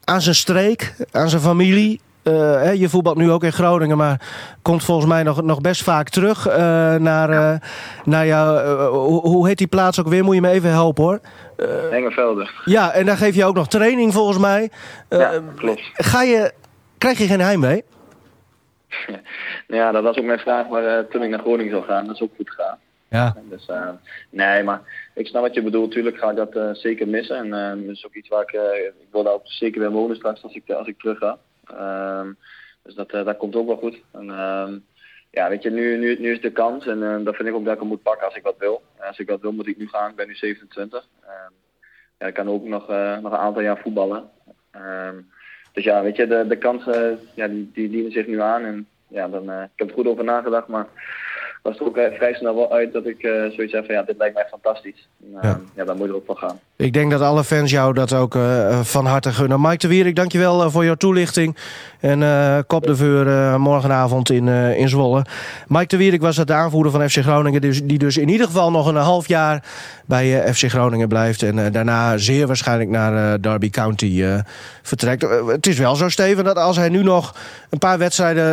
aan zijn streek, aan zijn familie. Eh, je voetbalt nu ook in Groningen, maar komt volgens mij nog, nog best vaak terug eh, naar, eh, naar jou. hoe, hoe heet die plaats ook weer? Moet je me even helpen hoor. Engevelden. Ja, en daar geef je ook nog training volgens mij. Ja, klopt. Ga je, krijg je geen heimwee? [LAUGHS] Ja, dat was ook mijn vraag, maar toen ik naar Groningen zou gaan, dat is ook goed gegaan. Ja. Dus, nee, maar ik snap wat je bedoelt. Tuurlijk ga ik dat zeker missen. En eh, dat is ook iets waar ik, ik wil daar ook zeker weer wonen straks als ik, als ik terug ga. Ehm, dus dat, eh, dat komt ook wel goed. En, ehm, ja, weet je, nu, nu, nu is de kans. En eh, dat vind ik ook dat ik hem moet pakken als ik wat wil. Als ik wat wil, moet ik nu gaan. Ik ben nu 27. Ehm, ja, ik kan ook nog, eh, nog een aantal jaar voetballen. Dus ja, weet je, de, de kansen ja, die, die dienen zich nu aan. En ja, dan, eh, ik heb er goed over nagedacht, maar was er ook eh, vrij snel wel uit dat ik eh, zoiets heb van ja, dit lijkt mij fantastisch. Eh, Ja. ja. dan moet je ook voor gaan. Ik denk dat alle fans jou dat ook van harte gunnen. Mike de Wierik, dankjewel voor jouw toelichting. En kop de veur uh, morgenavond in, in Zwolle. Mike de Wierik was het de aanvoerder van FC Groningen. Dus, die dus in ieder geval nog een half jaar bij FC Groningen blijft. En daarna zeer waarschijnlijk naar Derby County vertrekt. het is wel zo, Steven, dat als hij nu nog een paar wedstrijden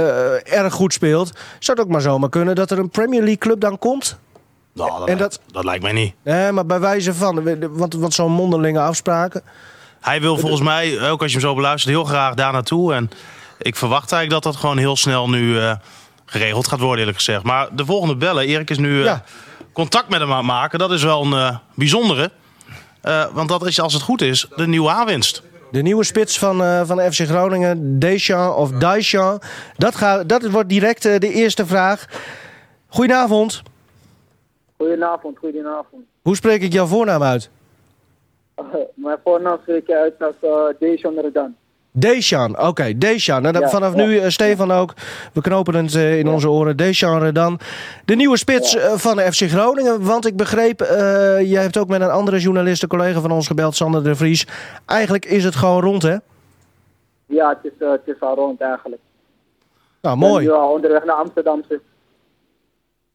erg goed speelt... zou het ook maar zomaar kunnen dat er een Premier League club dan komt... Nou, dat, En dat- dat lijkt mij niet. Nee, maar bij wijze van, want, want zo'n mondelinge afspraken. Hij wil volgens mij, ook als je hem zo beluistert, heel graag daar naartoe. En ik verwacht eigenlijk dat dat gewoon heel snel nu eh, geregeld gaat worden, eerlijk gezegd. Maar de volgende bellen, Erik is nu eh, Ja. contact met hem aan het maken. Dat is wel een eh, bijzondere. Want dat is, als het goed is, de nieuwe aanwinst. De nieuwe spits van, uh, van FC Groningen, Deschamps of Deschamps. Dat, gaat, dat wordt direct uh, de eerste vraag. Goedenavond. Goedenavond, goedenavond. Hoe spreek ik jouw voornaam uit? Uh, mijn voornaam spreek je uit als uh, Deschamps Redan. Deschamps, oké, okay, Deschamps. Nou, ja, vanaf ja. nu, uh, Stefan ook, we knopen het uh, in ja. onze oren. Deschamps Redan. De nieuwe spits van FC Groningen. Want ik begreep, je hebt ook met een andere journalist, een collega van ons gebeld, Sander de Vries. Eigenlijk is het gewoon rond, hè? Ja, het is, het is al rond eigenlijk. Nou, mooi. Al onderweg naar Amsterdam.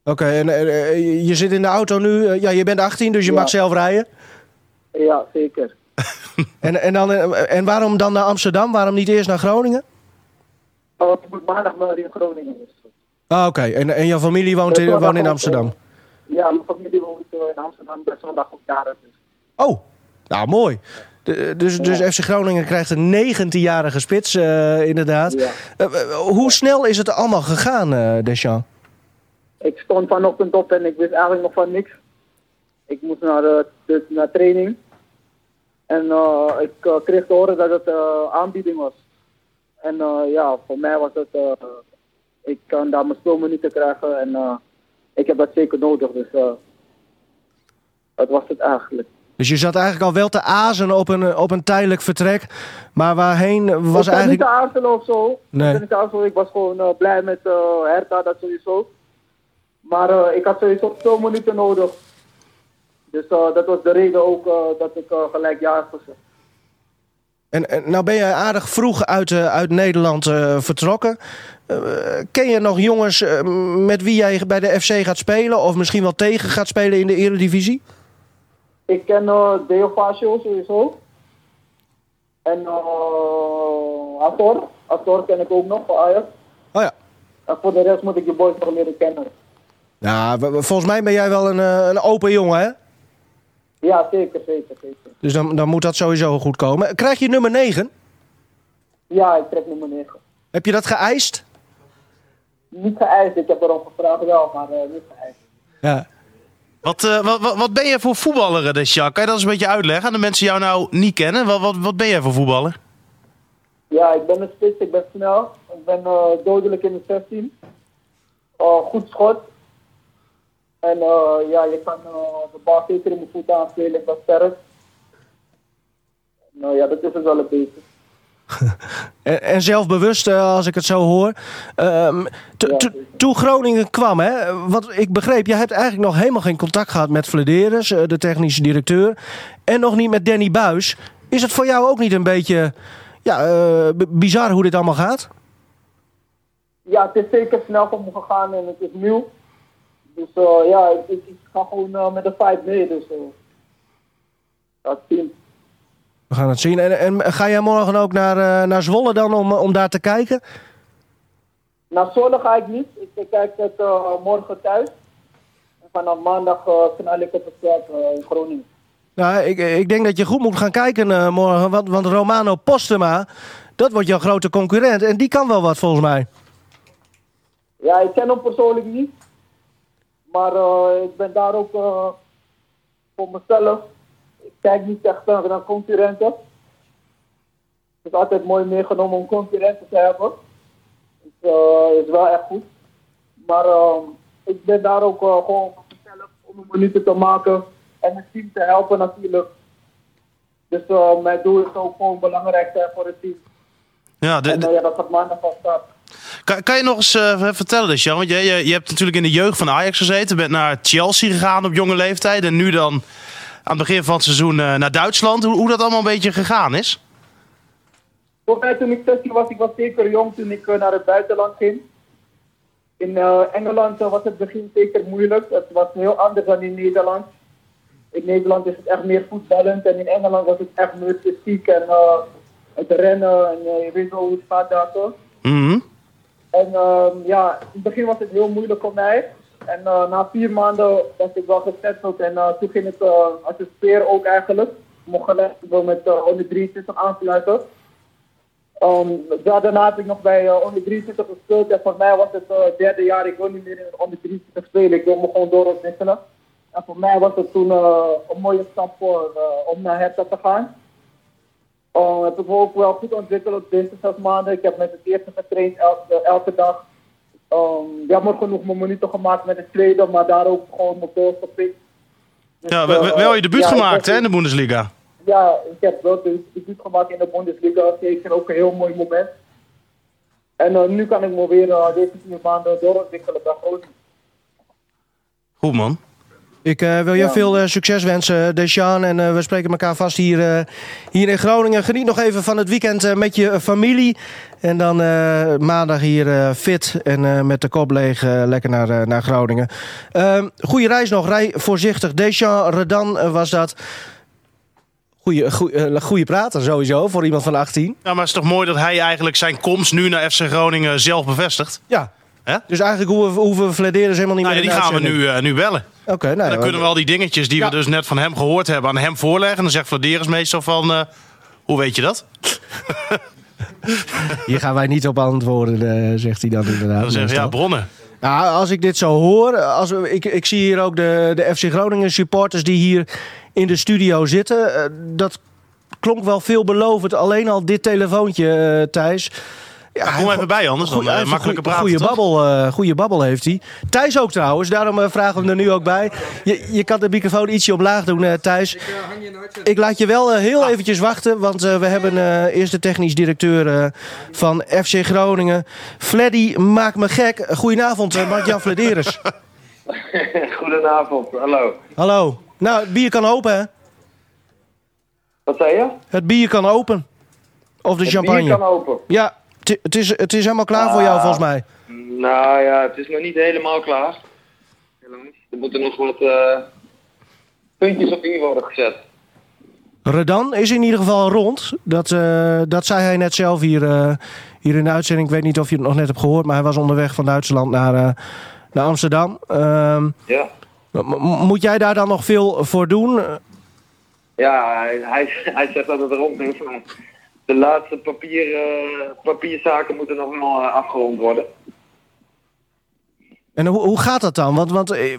Oké, okay, en uh, je zit in de auto nu. Uh, ja, je bent 18, dus je ja. mag zelf rijden. Ja, zeker. [LAUGHS] en, en, dan, en waarom dan naar Amsterdam? Waarom niet eerst naar Groningen? Oh, ik moet maandag maar in Groningen. Ah, oké. Okay. En, en jouw familie woont in, woont in Amsterdam? Ja, mijn familie woont in Amsterdam. Ben zondag ook daar. Dus. Oh, Nou, mooi. De- dus, dus FC Groningen krijgt een 19-jarige spits, eh, inderdaad. Ja. Eh, eh, hoe snel is het allemaal gegaan, eh Deschamps? Ik stond vanochtend op en ik wist eigenlijk nog van niks. Ik moest naar, de, de- naar training. En eh, ik eh, kreeg te horen dat het eh, aanbieding was. En eh, ja, voor mij was het... eh, ik kan daar mijn speelminuten krijgen en eh, ik heb dat zeker nodig. Dus eh, dat was het eigenlijk. Dus je zat eigenlijk al wel te azen op een, op een tijdelijk vertrek. Maar waarheen was ik was niet eigenlijk... te aarzelen of zo. Nee. Ik, niet te ik was gewoon eh, blij met eh Hertha, dat sowieso. Maar eh, ik had sowieso veel minuten nodig. Dus eh, dat was de reden ook eh, dat ik gelijk ja gezegd. En, en nou ben jij aardig vroeg uit, uit Nederland vertrokken. Ken je nog jongens met wie jij bij de FC gaat spelen? Of misschien wel tegen gaat spelen in de Eredivisie? Ik ken uh, Deo Fascio sowieso. En uh. Azor ken ik ook nog van Ajax. Oh ja. En voor de rest moet ik je boys nog leren kennen. Nou, volgens mij ben jij wel een, eh, een open jongen, hè? Ja, zeker, zeker, zeker. Dus dan, dan moet dat sowieso goed komen. Krijg je nummer 9? Ja, ik trek nummer 9. Heb je dat geëist? Niet geëist, ik heb erom gevraagd wel, maar eh, niet geëist. Ja. Wat, eh, wat, wat, wat ben jij voor voetballer, eh, Deschamps? Kan je dat eens een beetje uitleggen aan de mensen die jou nou niet kennen? Wat, wat, wat ben jij voor voetballer? Ja, ik ben een spits, ik ben snel. Ik ben dodelijk in de 16. Eh, goed schot. En eh, ja, je kan eh, de bal zeker in mijn voet aanspelen, ik ben sterk. Nou ja, dat is het wel een beetje. [LAUGHS] En, en zelfbewust, eh, als ik het zo hoor. Ehm, Ja, toen Groningen kwam, hè, wat ik begreep, jij hebt eigenlijk nog helemaal geen contact gehad met Vladeres, de technische directeur. En nog niet met Danny Buis. Is het voor jou ook niet een beetje ja, bizar hoe dit allemaal gaat? Ja, het is zeker snel voor me gegaan en het is nieuw. Dus eh, ja, ik, ik, ik ga gewoon eh, met de fight mee. Dus uh, dat zien. We gaan het zien. En, en ga jij morgen ook naar, eh, naar Zwolle dan om, om daar te kijken? Naar Zwolle ga ik niet. Ik, ik kijk het eh, morgen thuis. En vanaf maandag knal ik op het eh, in Groningen. Nou, ik, ik denk dat je goed moet gaan kijken eh, morgen. Want, want Romano Postema, dat wordt jouw grote concurrent. En die kan wel wat volgens mij. Ja, ik ken hem persoonlijk niet. Maar eh, ik ben daar ook eh, voor mezelf. Ik kijk niet echt naar concurrenten. Het is altijd mooi meegenomen om concurrenten te hebben. Het eh, is wel echt goed. Maar eh, ik ben daar ook gewoon voor mezelf om een minuten te maken en het team te helpen natuurlijk. Dus mijn doel is ook gewoon belangrijk zijn voor het team. Ja, de, En de- ja, dat gaat maandag van start. Kan, kan je nog eens eh, vertellen, Deschamps? Want je, je, je hebt natuurlijk in de jeugd van Ajax gezeten. bent naar Chelsea gegaan op jonge leeftijd. En nu dan aan het begin van het seizoen eh, naar Duitsland. Hoe, hoe dat allemaal een beetje gegaan is? Voor mij toen ik 16 was, ik was zeker jong toen ik eh, naar het buitenland ging. In Engeland was het begin zeker moeilijk. Het was heel anders dan in Nederland. In Nederland is het echt meer voetballend en in Engeland was het echt meer fysiek en het rennen en je weet wel hoe het gaat daar toch. Mhm. En ehm, ja, in het begin was het heel moeilijk voor mij. En eh, na vier maanden was ik wel gesetteld en eh, toen ging ik uh, speer ook eigenlijk. Mocht gelijk met uh, onder 23 aansluiten. Um, daarna heb ik nog bij uh, onder 23 gespeeld en voor mij was het het derde jaar. Ik wil niet meer in onder 23 spelen, ik wil me gewoon doorontwikkelen. En voor mij was het toen een mooie stap voor, om naar Hertha te gaan. Um, heb ik me ook wel goed ontwikkeld op deze zes maanden. Ik heb met het eerste getraind elke, elke dag. Um, jammer genoeg mijn minuten gemaakt met het tweede, maar daar ook gewoon mijn goals gepikt. Dus, Ja, wel, uh, wel je debuut ja, gemaakt hè, in de Bundesliga. Ja, ik heb wel de debuut gemaakt in de Bundesliga. Zeker ook een heel mooi moment. En uh, nu kan ik me weer uh, deze vier maanden doorontwikkelen bij Groningen. Goed man. Ik eh, wil je Ja. veel eh, succes wensen, Deschaan. En eh, we spreken elkaar vast hier, eh, hier in Groningen. Geniet nog even van het weekend eh, met je familie. En dan eh, maandag hier eh, fit en eh, met de kop leeg eh, lekker naar, eh, naar Groningen. Ehm goeie reis nog. Rij voorzichtig. Deschamps Redan eh, was dat. Goeie, goeie, eh, goeie prater sowieso voor iemand van 18. Ja, maar het is toch mooi dat hij eigenlijk zijn komst nu naar FC Groningen zelf bevestigt? Ja, Hè? Dus eigenlijk hoeven, hoeven we Flederis helemaal niet Nou, ja, meer die in de gaan we nu, eh, nu bellen. Oké, nou, dan ja, kunnen we al die dingetjes die Ja. we dus net van hem gehoord hebben aan hem voorleggen. En dan zegt Vladeris meestal van, eh, hoe weet je dat? [LAUGHS] Hier gaan wij niet op antwoorden, eh, zegt hij dan inderdaad. Dan zeggen ze, ja, bronnen. Nou, als ik dit zo hoor, als we, ik, ik zie hier ook de, de FC Groningen supporters die hier in de studio zitten. Dat klonk wel veelbelovend. Alleen al dit telefoontje, Thijs. Ja, Kom even bij anders, dan Goeie- uh, heeft een praten. goeie toch? babbel, eh, goeie babbel heeft hij. Thijs ook trouwens, daarom eh, vragen we hem er nu ook bij. Je, je kan de microfoon ietsje omlaag doen, eh, Thijs. Ik eh, laat je wel eh, Ah. heel eventjes wachten, want eh, we hebben eh, eerst de technisch directeur eh, van FC Groningen. Fleddy, maak me gek. Goedenavond, uh, Mark-Jan Flederis. [LAUGHS] Goedenavond, hallo. Hallo. Nou, het bier kan open, hè? Wat zei je? Het bier kan open. Of de champagne. kan open. Ja, het- is, het is helemaal klaar voor jou, volgens mij. Nou ja, het is nog niet helemaal klaar. Er moeten nog wat eh, puntjes op i worden gezet. Redan is in ieder geval rond. Dat, eh, dat zei hij net zelf hier, eh, hier in de uitzending. Ik weet niet of je het nog net hebt gehoord, maar hij was onderweg van Duitsland naar, naar Amsterdam. Ehm, Ja. moet jij daar dan nog veel voor doen? Ja, hij, hij, hij zegt dat het rond is, de laatste papier, eh, papierzaken moeten nog wel eh, afgerond worden. En hoe, hoe gaat dat dan? Want, want eh,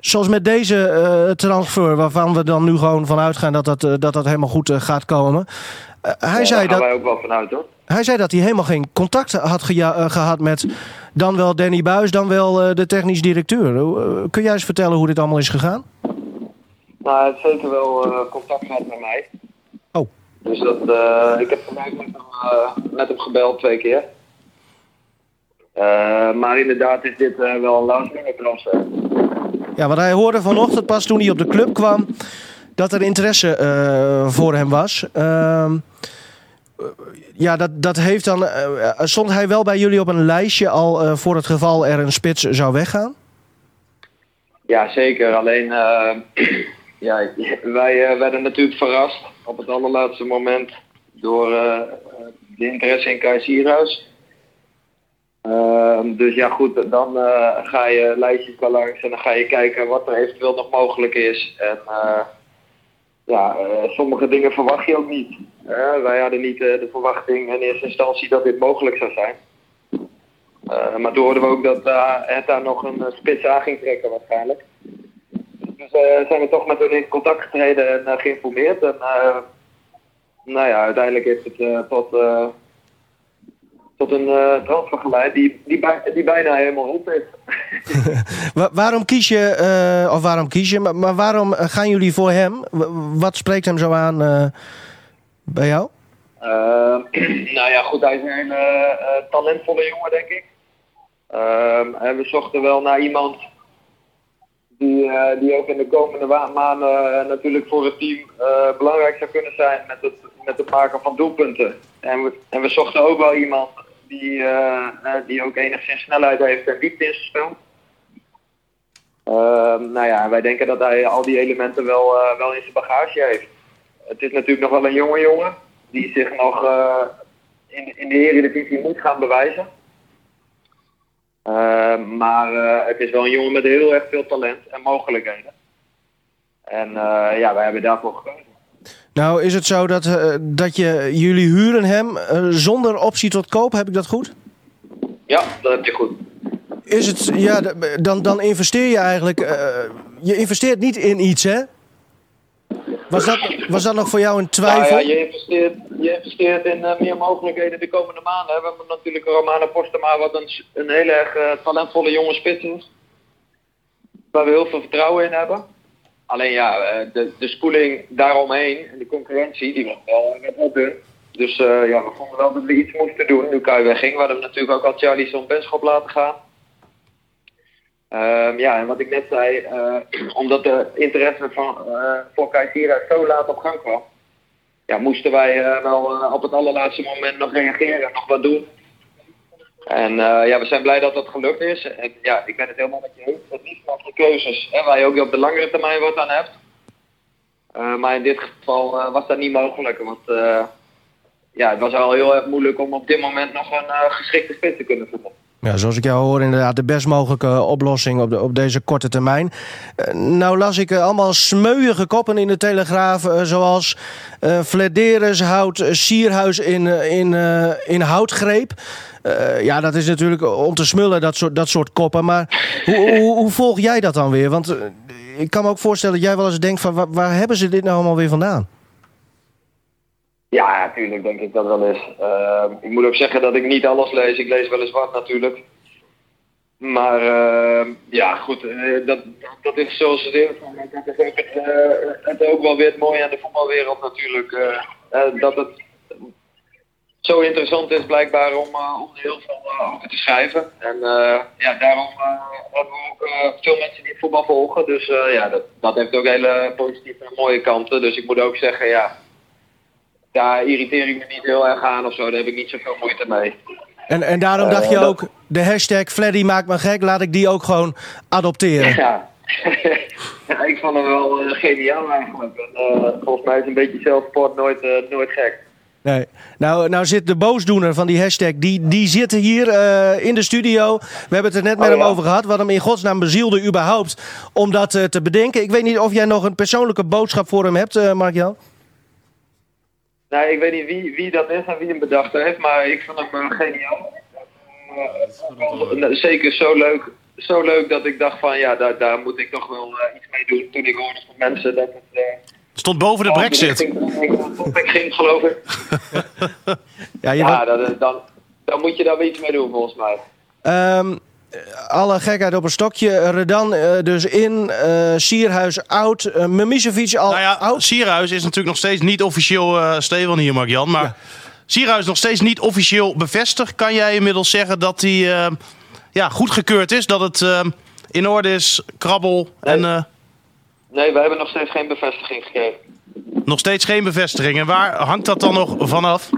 zoals met deze transfer, waarvan we dan nu gewoon vanuit gaan dat dat, dat, dat helemaal goed gaat komen. Hij, Ja, zei daar gaan dat, wij ook wel vanuit hoor. hij zei dat hij helemaal geen contact had eh, gehad met dan wel Danny Buis, dan wel de technisch directeur. Kun jij eens vertellen hoe dit allemaal is gegaan? Nou, hij heeft zeker wel contact gehad met mij. Dus dat, eh, ik heb vandaag met hem, eh, met hem gebeld twee keer. Eh, maar inderdaad is dit wel een last minute transfer. Ja, want hij hoorde vanochtend pas toen hij op de club kwam dat er interesse voor hem was. Ehm, eh, ja, dat, dat heeft dan. stond hij wel bij jullie op een lijstje al voor het geval er een spits zou weggaan? Ja, zeker. Alleen, [CLEARS THROAT] ja, wij werden natuurlijk verrast op het allerlaatste moment door eh, de interesse in Kai Sierhuis. Ehm, dus ja, goed, dan eh, ga je lijstjes wel langs en dan ga je kijken wat er eventueel nog mogelijk is. En eh, ja, sommige dingen verwacht je ook niet. Wij hadden niet de verwachting in eerste instantie dat dit mogelijk zou zijn. Maar toen hoorden we ook dat het daar nog een spits aan ging trekken waarschijnlijk. Dus uh, zijn we toch met hun in contact getreden en uh, geïnformeerd. En nou ja, uiteindelijk heeft het tot, tot een transfer geleid die, die, bij, die bijna helemaal rond is. [LAUGHS] Wa waarom kies je, of waarom kies je, maar, maar waarom gaan jullie voor hem? Wat spreekt hem zo aan bij jou? Uh, [CLEARS THROAT] nou ja, goed, hij is een talentvolle jongen, denk ik. Uh, en we zochten wel naar iemand die, uh, die ook in de komende maanden natuurlijk voor het team belangrijk zou kunnen zijn met het, met het maken van doelpunten. En we, en we zochten ook wel iemand die, die ook enigszins snelheid heeft en diepte in zijn spel. Ehm, nou ja, wij denken dat hij al die elementen wel, wel in zijn bagage heeft. Het is natuurlijk nog wel een jonge jongen die zich nog in, in de Eredivisie moet gaan bewijzen. Uh, maar uh, het is wel een jongen met heel erg veel talent en mogelijkheden. En uh, ja, wij hebben daarvoor gekozen. Nou, is het zo dat, uh, dat je, jullie huren hem zonder optie tot koop? Heb ik dat goed? Ja, dat heb je goed. Is het, ja, dan, dan investeer je eigenlijk. Uh, je investeert niet in iets, hè? Was dat, was dat nog voor jou een twijfel? Nou ja, je investeert, je investeert in uh, meer mogelijkheden de komende maanden. We hebben natuurlijk Romana Postema, wat een, een heel erg uh, talentvolle jonge spits is. Waar we heel veel vertrouwen in hebben. Alleen ja, uh, de, de spoeling daaromheen en de concurrentie, die werd wel, wel dun. Dus ja, we vonden wel dat we iets moesten doen nu Kai wegging. We hadden natuurlijk ook al Charlie Benschop laten gaan. Um, ja, en wat ik net zei, uh, [CLEARS THROAT] omdat de interesse van, uh, voor Kaisira zo laat op gang kwam, ja, moesten wij uh, wel op het allerlaatste moment nog reageren en nog wat doen. En ja, we zijn blij dat dat gelukt is. En ja, ik ben het helemaal met je eens. Het liefst nog de keuzes hè, waar je ook op de langere termijn wat aan hebt. maar in dit geval was dat niet mogelijk, want ja, het was al heel erg moeilijk om op dit moment nog een geschikte spits te kunnen vinden. Ja, zoals ik jou hoor, inderdaad de best mogelijke oplossing op, de, op deze korte termijn. Eh, nou las ik eh, allemaal smeuïge koppen in de Telegraaf, eh, zoals eh Flederis houdt Sierhuis in, in, in houtgreep. Ja, dat is natuurlijk om te smullen, dat soort, dat soort koppen. Maar hoe, hoe, hoe volg jij dat dan weer? Want ik kan me ook voorstellen dat jij wel eens denkt van... waar hebben ze dit nou allemaal weer vandaan? Ja, natuurlijk denk ik dat wel eens. Ehm, ik moet ook zeggen dat ik niet alles lees. Ik lees wel eens wat natuurlijk. Maar ehm, ja, goed, eh, dat, dat is zoals het is. Dat is ook eh, het ook wel weer het mooie aan de voetbalwereld natuurlijk. eh, dat het zo interessant is blijkbaar om, om heel veel over te schrijven. En ja, daarom hebben we ook veel mensen die voetbal volgen. Dus ja, dat, dat heeft ook hele positieve en mooie kanten. Dus ik moet ook zeggen, ja, daar irriteer ik me niet heel erg aan of zo. Daar heb ik niet zoveel moeite mee. En, en daarom dacht je Eh, ook, de hashtag Freddy maakt me gek, laat ik die ook gewoon adopteren. Ja. ja, [LAUGHS] ik vond hem wel eh, geniaal eigenlijk. En, eh, volgens mij is een beetje zelfsport nooit, nooit gek. Nee. Nou, nou zit de boosdoener van die hashtag, die, die zit hier in de studio. We hebben het er net met Oh, hem ja. over gehad. Wat hem in godsnaam bezielde überhaupt om dat te bedenken. Ik weet niet of jij nog een persoonlijke boodschap voor hem hebt, Mark-Jan? Nou, ik weet niet wie, wie dat is en wie hem bedacht heeft, maar ik vond hem eh, geniaal. Eh, zeker zo leuk, zo leuk dat ik dacht van ja, daar, daar moet ik toch wel eh, iets mee doen. Toen ik hoorde van mensen dat het... eh, Stond boven de brexit. Ik ging, geloof ik. [LAUGHS] Ja, je Ja, dat, dan, dan moet je daar iets mee doen volgens mij. Ehm, alle gekheid op een stokje. Redan eh, dus in, eh, Sierhuis oud, uh, Mimicevic al Nou ja, oud. Sierhuis is natuurlijk nog steeds niet officieel, eh Steven hier Mark-Jan, maar Sierhuis nog steeds niet officieel bevestigd. Kan jij inmiddels zeggen dat hij eh, ja, goedgekeurd is, dat het eh, in orde is, krabbel en eh, Nee, we hebben nog steeds geen bevestiging gekregen. nog steeds geen bevestiging. En waar hangt dat dan nog vanaf?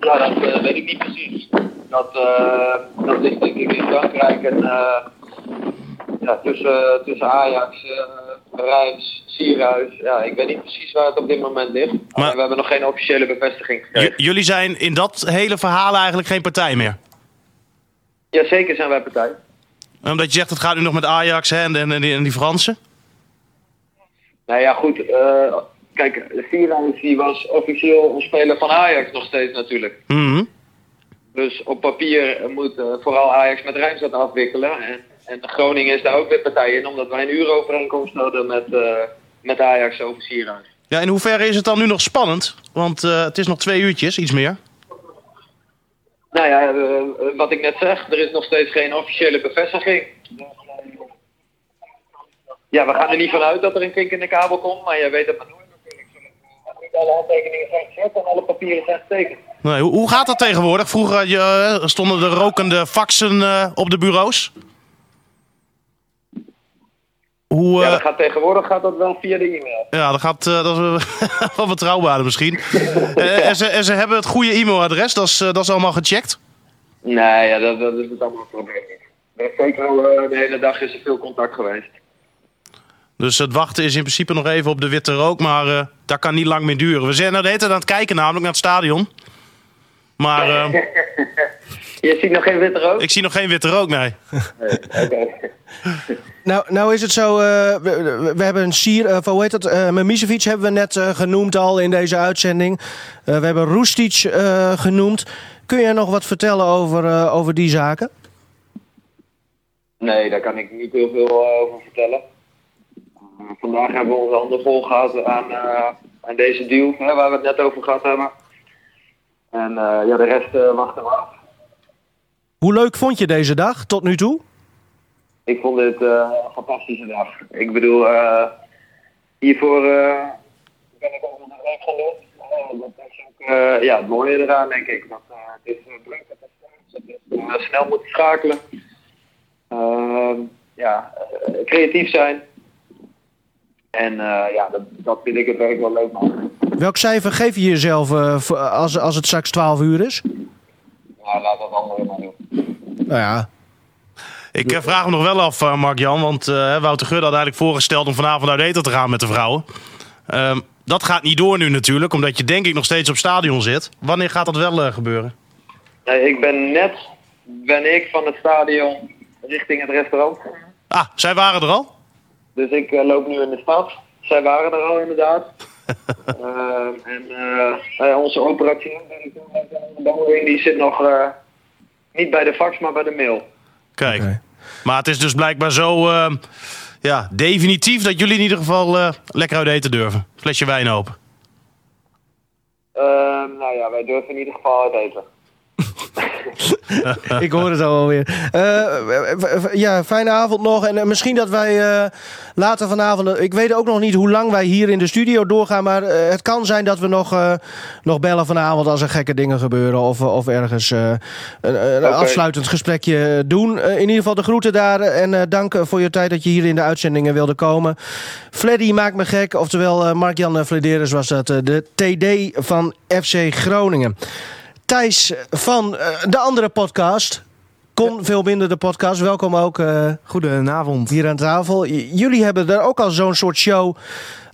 Ja, dat eh, weet ik niet precies. Dat, eh, dat ligt denk ik in Frankrijk en eh, ja, tussen, tussen Ajax, eh Rijns, Sierhuis. Ja, ik weet niet precies waar het op dit moment ligt. Maar we hebben nog geen officiële bevestiging J- gekregen. jullie zijn in dat hele verhaal eigenlijk geen partij meer. Jazeker zijn wij partij. Omdat je zegt, het gaat nu nog met Ajax hè, en, en, en die, en die Fransen. Nou ja, goed. kijk, Sierhuis die was officieel een speler van Ajax nog steeds natuurlijk. Mhm. Dus op papier moet eh, vooral Ajax met Rijns dat afwikkelen. En, en Groningen is daar ook weer partij in, omdat wij een uurovereenkomst hadden met, eh, met Ajax over Sierhuis. Ja, in hoeverre is het dan nu nog spannend? Want eh, het is nog twee uurtjes, iets meer. Nou ja, wat ik net zeg, er is nog steeds geen officiële bevestiging. Ja, we gaan er niet vanuit dat er een kink in de kabel komt, maar je weet het maar nooit alle handtekeningen zijn gezet en alle papieren zijn getekend. Nee, hoe, hoe gaat dat tegenwoordig? Vroeger had je, eh, stonden de rokende faxen eh, op de bureaus. Hoe, Ja, eh, dat gaat tegenwoordig gaat dat wel via de e-mail. ja, dat gaat eh, dat is eh, [LAUGHS] wel betrouwbaarder misschien. [LAUGHS] Eh, en, ze, en ze hebben het goede e-mailadres, dat is, eh, dat is allemaal gecheckt. Nee, ja, dat, dat is het allemaal probleem niet. Er Zeker eh, de hele dag is er veel contact geweest. Dus het wachten is in principe nog even op de witte rook, maar eh, dat kan niet lang meer duren. We zijn nou de hele tijd aan het kijken namelijk naar het stadion. Maar eh, [LAUGHS] Je ziet nog geen witte rook? ik zie nog geen witte rook, nee. Oké. [LAUGHS] Nou, nou is het zo, eh, we, hebben een Sier, uh, hoe heet dat, eh Mimicevic hebben we net eh, genoemd al in deze uitzending. Eh, we hebben Roestic eh, genoemd. Kun jij nog wat vertellen over, eh, over die zaken? Nee, daar kan ik niet heel veel over vertellen. Uh, vandaag hebben we onze handen vol gehad aan, uh, aan deze deal hè, waar we het net over gehad hebben. En uh, ja, de rest uh, wachten we af. Hoe leuk vond je deze dag tot nu toe? Ik vond dit uh, een fantastische dag. Ik bedoel, hiervoor ben ik ook nog een gaan doen. dat is ook ja, het mooie eraan, denk ik. Dat, het is druk, het is, snel moeten schakelen. Ehm, ja, creatief zijn. En uh, ja, dat, dat vind ik het werk wel leuk maken. Welk cijfer geef je jezelf uh, als, als het straks 12 uur is? Nou, laat dat anderen maar doen. Nou ja. Ik uh, vraag me nog wel af, Mark-Jan, want uh, Wouter Gudde had eigenlijk voorgesteld om vanavond uit eten te gaan met de vrouwen. Ehm, dat gaat niet door nu natuurlijk, omdat je denk ik nog steeds op stadion zit. Wanneer gaat dat wel uh, gebeuren? Nee, ik ben net ben ik van het stadion richting het restaurant. Ah, zij waren er al? Dus ik eh, loop nu in de stad. Zij waren er al inderdaad. [LAUGHS] Ehm, en eh, onze operatie die zit nog eh, niet bij de fax, maar bij de mail. Kijk. Maar het is dus blijkbaar zo eh, ja, definitief dat jullie in ieder geval eh, lekker uit eten durven. Flesje wijn open. Ehm, nou ja, wij durven in ieder geval uit eten. [LAUGHS] Ik hoor het al alweer. Eh, ja, fijne avond nog. En eh, misschien dat wij eh, later vanavond... eh, ik weet ook nog niet hoe lang wij hier in de studio doorgaan. Maar eh, het kan zijn dat we nog, eh, nog bellen vanavond als er gekke dingen gebeuren. Of, of ergens eh, een, een afsluitend gesprekje doen. Eh, in ieder geval de groeten daar. En eh, dank eh, voor je tijd dat je hier in de uitzendingen wilde komen. Fleddy maakt me gek. Oftewel, eh, Mark-Jan Flederis was dat. eh, de TD van FC Groningen. Thijs van eh, de andere podcast. Kon veel minder de podcast. Welkom ook eh, Goedenavond. hier aan tafel. J- jullie hebben er ook al zo'n soort show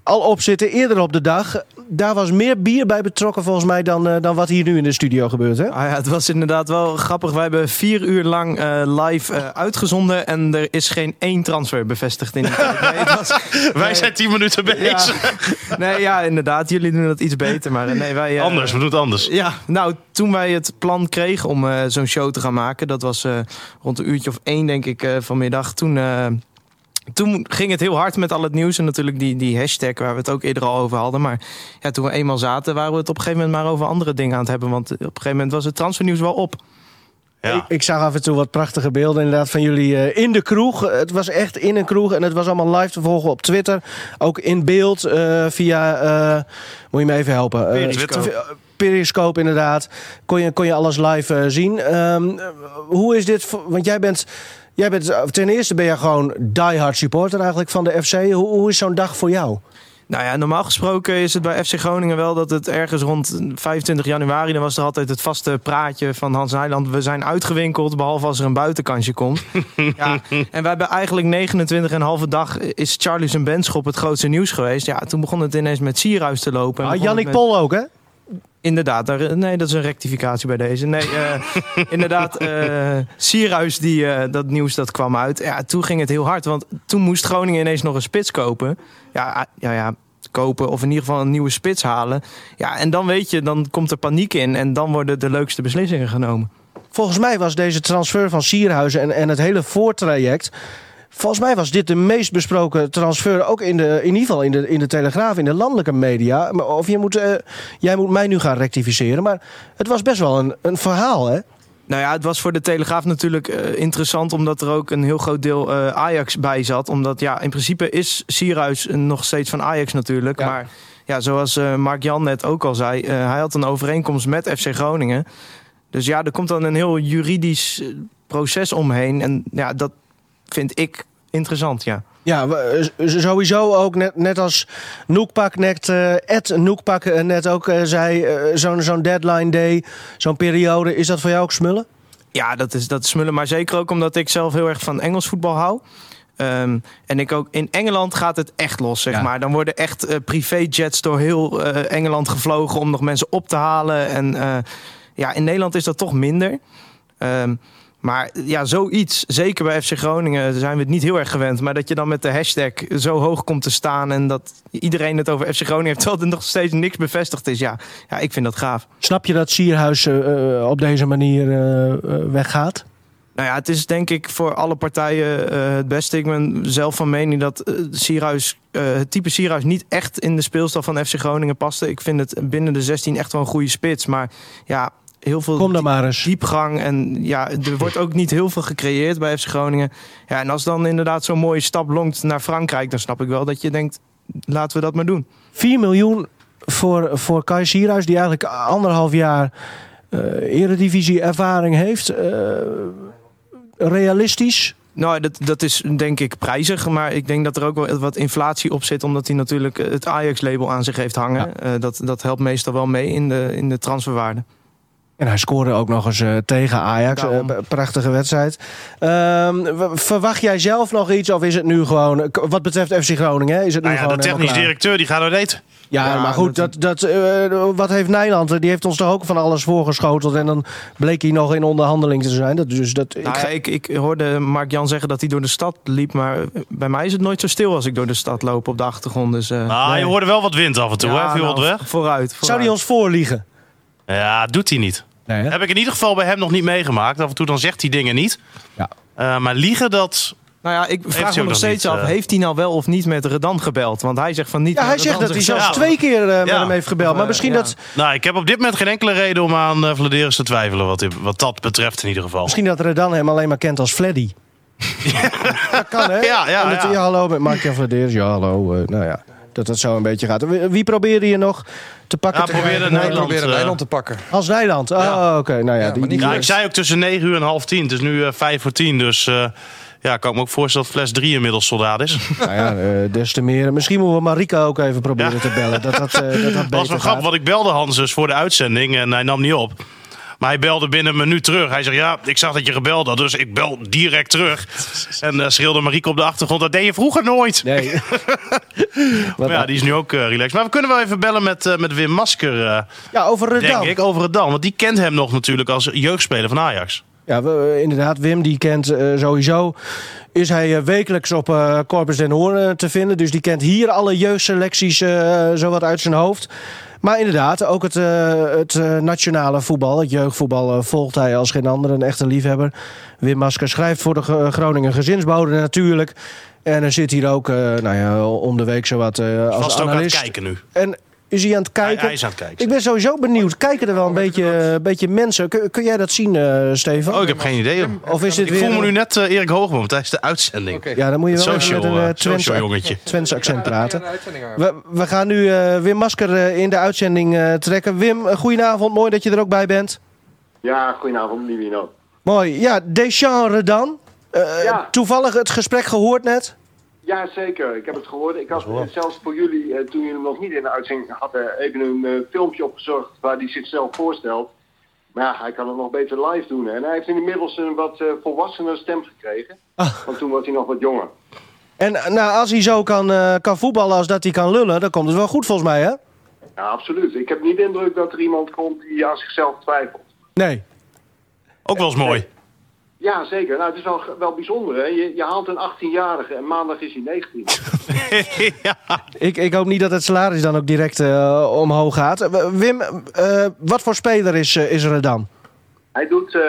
al op zitten eerder op de dag. Daar was meer bier bij betrokken volgens mij dan, eh, dan wat hier nu in de studio gebeurt. Hè? Ah ja, het was inderdaad wel grappig. Wij hebben vier uur lang eh, live eh, uitgezonden en er is geen één transfer bevestigd in die [LAUGHS] tijd. Nee, het was, Wij Nee. zijn tien minuten ja, bezig. [LAUGHS] nee, ja, inderdaad. Jullie doen dat iets beter. Maar nee, wij, Anders, we doen het anders. Ja, nou, toen wij het plan kregen om eh, zo'n show te gaan maken, dat was eh, rond een uurtje of één, denk ik, eh, vanmiddag. Toen, eh, toen ging het heel hard met al het nieuws en natuurlijk die, die hashtag waar we het ook eerder al over hadden. Maar ja, toen we eenmaal zaten, waren we het op een gegeven moment maar over andere dingen aan het hebben. Want op een gegeven moment was het transfernieuws wel op. Ja. Ik, ik zag af en toe wat prachtige beelden inderdaad van jullie eh, in de kroeg. Het was echt in een kroeg en het was allemaal live te volgen op Twitter. Ook in beeld eh, via, eh, moet je me even helpen? Periscope. Periscope inderdaad. Kon je, kon je alles live zien. Ehm, eh, hoe is dit, want jij bent... Jij bent, eh, ten eerste ben je gewoon diehard supporter eigenlijk van de FC. Hoe, hoe is zo'n dag voor jou? Nou ja, normaal gesproken is het bij FC Groningen wel dat het ergens rond 25 januari... dan was er altijd het vaste praatje van Hans Nijland... we zijn uitgewinkeld, behalve als er een buitenkansje komt. [LAUGHS] ja, en we hebben eigenlijk 29,5 dag is Charlie zijn Benschop het grootste nieuws geweest. Ja, toen begon het ineens met Sierhuis te lopen. En Ah, Jannik met- Pol ook, hè? Inderdaad, daar, nee, dat is een rectificatie bij deze. Nee, eh, [LAUGHS] inderdaad, eh Sierhuis, die, eh, dat nieuws dat kwam uit. Ja, toen ging het heel hard, want toen moest Groningen ineens nog een spits kopen. Ja, ah, ja, ja, kopen of in ieder geval een nieuwe spits halen. Ja, en dan weet je, dan komt er paniek in en dan worden de leukste beslissingen genomen. Volgens mij was deze transfer van Sierhuizen en, en het hele voortraject. Volgens mij was dit de meest besproken transfer. Ook in, de, in ieder geval in de, in de Telegraaf, in de landelijke media. Maar Of je moet, eh, jij moet mij nu gaan rectificeren. Maar het was best wel een, een verhaal, hè? Nou ja, het was voor de Telegraaf natuurlijk eh, interessant... omdat er ook een heel groot deel eh, Ajax bij zat. Omdat ja, in principe is Sierhuis nog steeds van Ajax natuurlijk. Ja. Maar ja, zoals eh, Mark-Jan net ook al zei... hij had een overeenkomst met FC Groningen. Dus ja, er komt dan een heel juridisch proces omheen. En ja, dat vind ik interessant, ja. Ja, eh, sowieso ook net, net als Noekpak net, eh Ed Noekpak eh, net ook zei, zo'n zo'n deadline day, zo'n periode, is dat voor jou ook smullen? Ja, dat is, dat is smullen. Maar zeker ook omdat ik zelf heel erg van Engels voetbal hou. Ehm, en ik ook in Engeland gaat het echt los, zeg Ja. maar. Dan worden echt privéjets door heel Engeland gevlogen om nog mensen op te halen. En ja, in Nederland is dat toch minder. Ehm, maar ja, zoiets, zeker bij FC Groningen zijn we het niet heel erg gewend. Maar dat je dan met de hashtag zo hoog komt te staan en dat iedereen het over FC Groningen heeft, [LAUGHS] terwijl er nog steeds niks bevestigd is. Ja, ja ik vind dat gaaf. Snap je dat Sierhuis eh, eh, op deze manier eh, weggaat? Nou ja, het is denk ik voor alle partijen het beste. Ik ben zelf van mening dat Sierhuis, eh, het type Sierhuis niet echt in de speelstaf van FC Groningen paste. Ik vind het binnen de 16 echt wel een goede spits. Maar ja, heel veel Kom dan maar eens. diepgang. En ja, er wordt ook niet heel veel gecreëerd bij FC Groningen. Ja, en als dan inderdaad zo'n mooie stap longt naar Frankrijk... dan snap ik wel dat je denkt, laten we dat maar doen. 4 miljoen voor, voor Kai Sierhuis, die eigenlijk anderhalf jaar eh eredivisie ervaring heeft. Eh, realistisch? Nou, dat, dat is denk ik prijzig. Maar ik denk dat er ook wel wat inflatie op zit. Omdat hij natuurlijk het Ajax-label aan zich heeft hangen. Eh, dat, dat helpt meestal wel mee in de, in de transferwaarde. En hij scoorde ook nog eens eh, tegen Ajax. Daarom. Eh, prachtige wedstrijd. Ehm, verwacht jij zelf nog iets? Of is het nu gewoon... Wat betreft FC Groningen, hè, is het nu Nou ja, gewoon de technisch directeur die gaat uit eten. Ja, Ja, maar goed, dat, dat, eh, wat heeft Nijland? Die heeft ons toch ook van alles voorgeschoteld. En dan bleek hij nog in onderhandeling te zijn. Dat, dus dat, ik Nou, ga- ik, ik hoorde Mark-Jan zeggen dat hij door de stad liep. Maar bij mij is het nooit zo stil als ik door de stad loop op de achtergrond. Dus, eh, Ah, Nee. je hoorde wel wat wind af en toe, ja, hè? Viel nou, wat weg. v- Vooruit, Zou vooruit. hij ons voorliegen? Ja, doet hij niet. Nee, hè? Heb ik in ieder geval bij hem nog niet meegemaakt. Af en toe dan zegt hij dingen niet. Ja. Eh, maar liegen, dat... Nou ja, ik vraag me nog steeds niet, af. eh, heeft hij nou wel of niet met Redan gebeld? Want hij zegt van niet. Ja, hij zegt dat hij zelfs ja. twee keer eh, met Ja. hem heeft gebeld. Maar misschien, ja. dat, Nou, ik heb op dit moment geen enkele reden om aan uh, Vladeris te twijfelen. Wat, wat dat betreft in ieder geval. misschien dat Redan hem alleen maar kent als Fleddy. [LAUGHS] dat kan, hè? Ja, ja, En ja. hallo, met Mark-Jan Vladeers. Ja, hallo. eh, nou ja, dat het zo een beetje gaat. Wie, probeerde je nog te pakken? Ja, te probeerde krijgen? Wij Nederland, proberen eh, Nederland te pakken. Als Nijland. Oh, Ja. oké. Nou ja, Ja, die, die- Ja, ik zei ook tussen 9 uur en half 10. Het is nu eh 5 voor 10. Dus eh, ja, kan ik me ook voorstellen dat fles 3 inmiddels soldaat is. [LAUGHS] nou ja, eh, des te meer. Misschien moeten we Marika ook even proberen Ja. te bellen. Dat dat, dat, dat Dat was wel grappig, want ik belde Hans dus voor de uitzending en hij nam niet op. Maar hij belde binnen een minuut terug. Hij zegt, ja, ik zag dat je gebeld had, dus ik bel direct terug. [LAUGHS] En eh schreeuwde Marieke op de achtergrond, dat deed je vroeger nooit. Nee. [LAUGHS] Maar ja, die is nu ook eh, relaxed. Maar we kunnen wel even bellen met, eh, met Wim Masker, ja, over denk Redan. ik, over het dan. Want die kent hem nog natuurlijk als jeugdspeler van Ajax. Ja, we, inderdaad. Wim die kent sowieso. Is hij wekelijks op eh Corpus den Hoorn te vinden. Dus die kent hier alle jeugdselecties zowat uit zijn hoofd. Maar inderdaad, ook het, eh, het eh, nationale voetbal, het jeugdvoetbal, eh, volgt hij als geen ander. Een echte liefhebber. Wim Masker schrijft voor de Gro- Groningen Gezinsbode natuurlijk. En er zit hier ook, nou ja, om de week zowat eh als Vast ook aan het analist. kijken nu. En is hij aan het Hij, kijken? hij is aan het kijken. Ik ben sowieso benieuwd. Kijken er wel een beetje, een beetje mensen? Kun, kun jij dat zien, eh Stefan? Oh, ik heb geen idee. Of is dit Ik weer... voel me nu net eh, Erik Hoogboom tijdens de uitzending. Oké. Ja, dan moet je wel Social, met een eh, eh, Twents, social jongetje. Twents accent praten. We, we gaan nu eh, Wim Masker in de uitzending eh, trekken. Wim, goedenavond. Mooi dat je er ook bij bent. Ja, goedenavond, Livino. Mooi. Ja, Deschamps Redan. Eh, Ja. Toevallig het gesprek gehoord net. Ja, zeker. Ik heb het gehoord. Ik had zelfs voor jullie, eh, toen jullie hem nog niet in de uitzending hadden, even een eh, filmpje opgezocht waar hij zichzelf voorstelt. Maar ja, hij kan het nog beter live doen. hè. En hij heeft inmiddels een wat eh volwassener stem gekregen. Ah. Want toen was hij nog wat jonger. En nou, als hij zo kan, eh, kan voetballen als dat hij kan lullen, dan komt het wel goed volgens mij, hè? Ja, absoluut. Ik heb niet de indruk dat er iemand komt die aan zichzelf twijfelt. Nee. Ook wel eens mooi. Ja, zeker. Nou, het is wel, wel bijzonder. Hè? Je, je haalt een 18-jarige en maandag is hij 19. [LAUGHS] [LAUGHS] ja. Ik, ik hoop niet dat het salaris dan ook direct eh, omhoog gaat. Wim, eh, wat voor speler is, eh, is? Hij doet eh,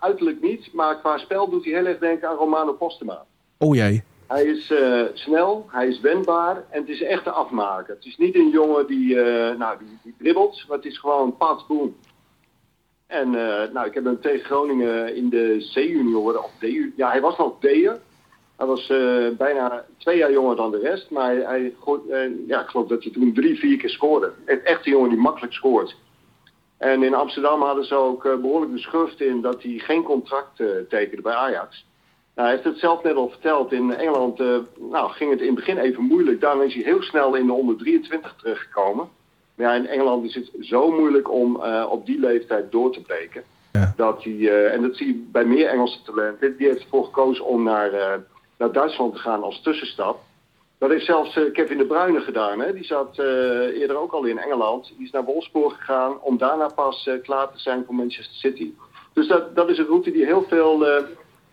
uiterlijk niet, maar qua spel doet hij heel erg denken aan Romano Postema. O jee. Hij is eh, snel, hij is wendbaar en het is echt een afmaker. Het is niet een jongen die, eh, nou, die, die dribbelt, maar het is gewoon pas, boom. En eh, nou, ik heb hem tegen Groningen in de C-junioren, of D, ja hij was nog D'er. Hij was eh, bijna twee jaar jonger dan de rest, maar hij, eh, ja, ik geloof dat hij toen drie, vier keer scoorde. Een echte jongen die makkelijk scoort. En in Amsterdam hadden ze ook eh, behoorlijk de schurft in dat hij geen contract tekende bij Ajax. Nou, hij heeft het zelf net al verteld. In Engeland nou, ging het in het begin even moeilijk. Daarna is hij heel snel in de onder 23 terechtgekomen. Maar ja, in Engeland is het zo moeilijk om eh, op die leeftijd door te breken. Ja. Dat hij, eh, en dat zie je bij meer Engelse talenten. Die heeft ervoor gekozen om naar, eh, naar Duitsland te gaan als tussenstap. Dat heeft zelfs Kevin de Bruyne gedaan. Hè? Die zat eerder ook al in Engeland. Die is naar Wolfsburg gegaan om daarna pas klaar te zijn voor Manchester City. Dus dat, dat is een route die heel veel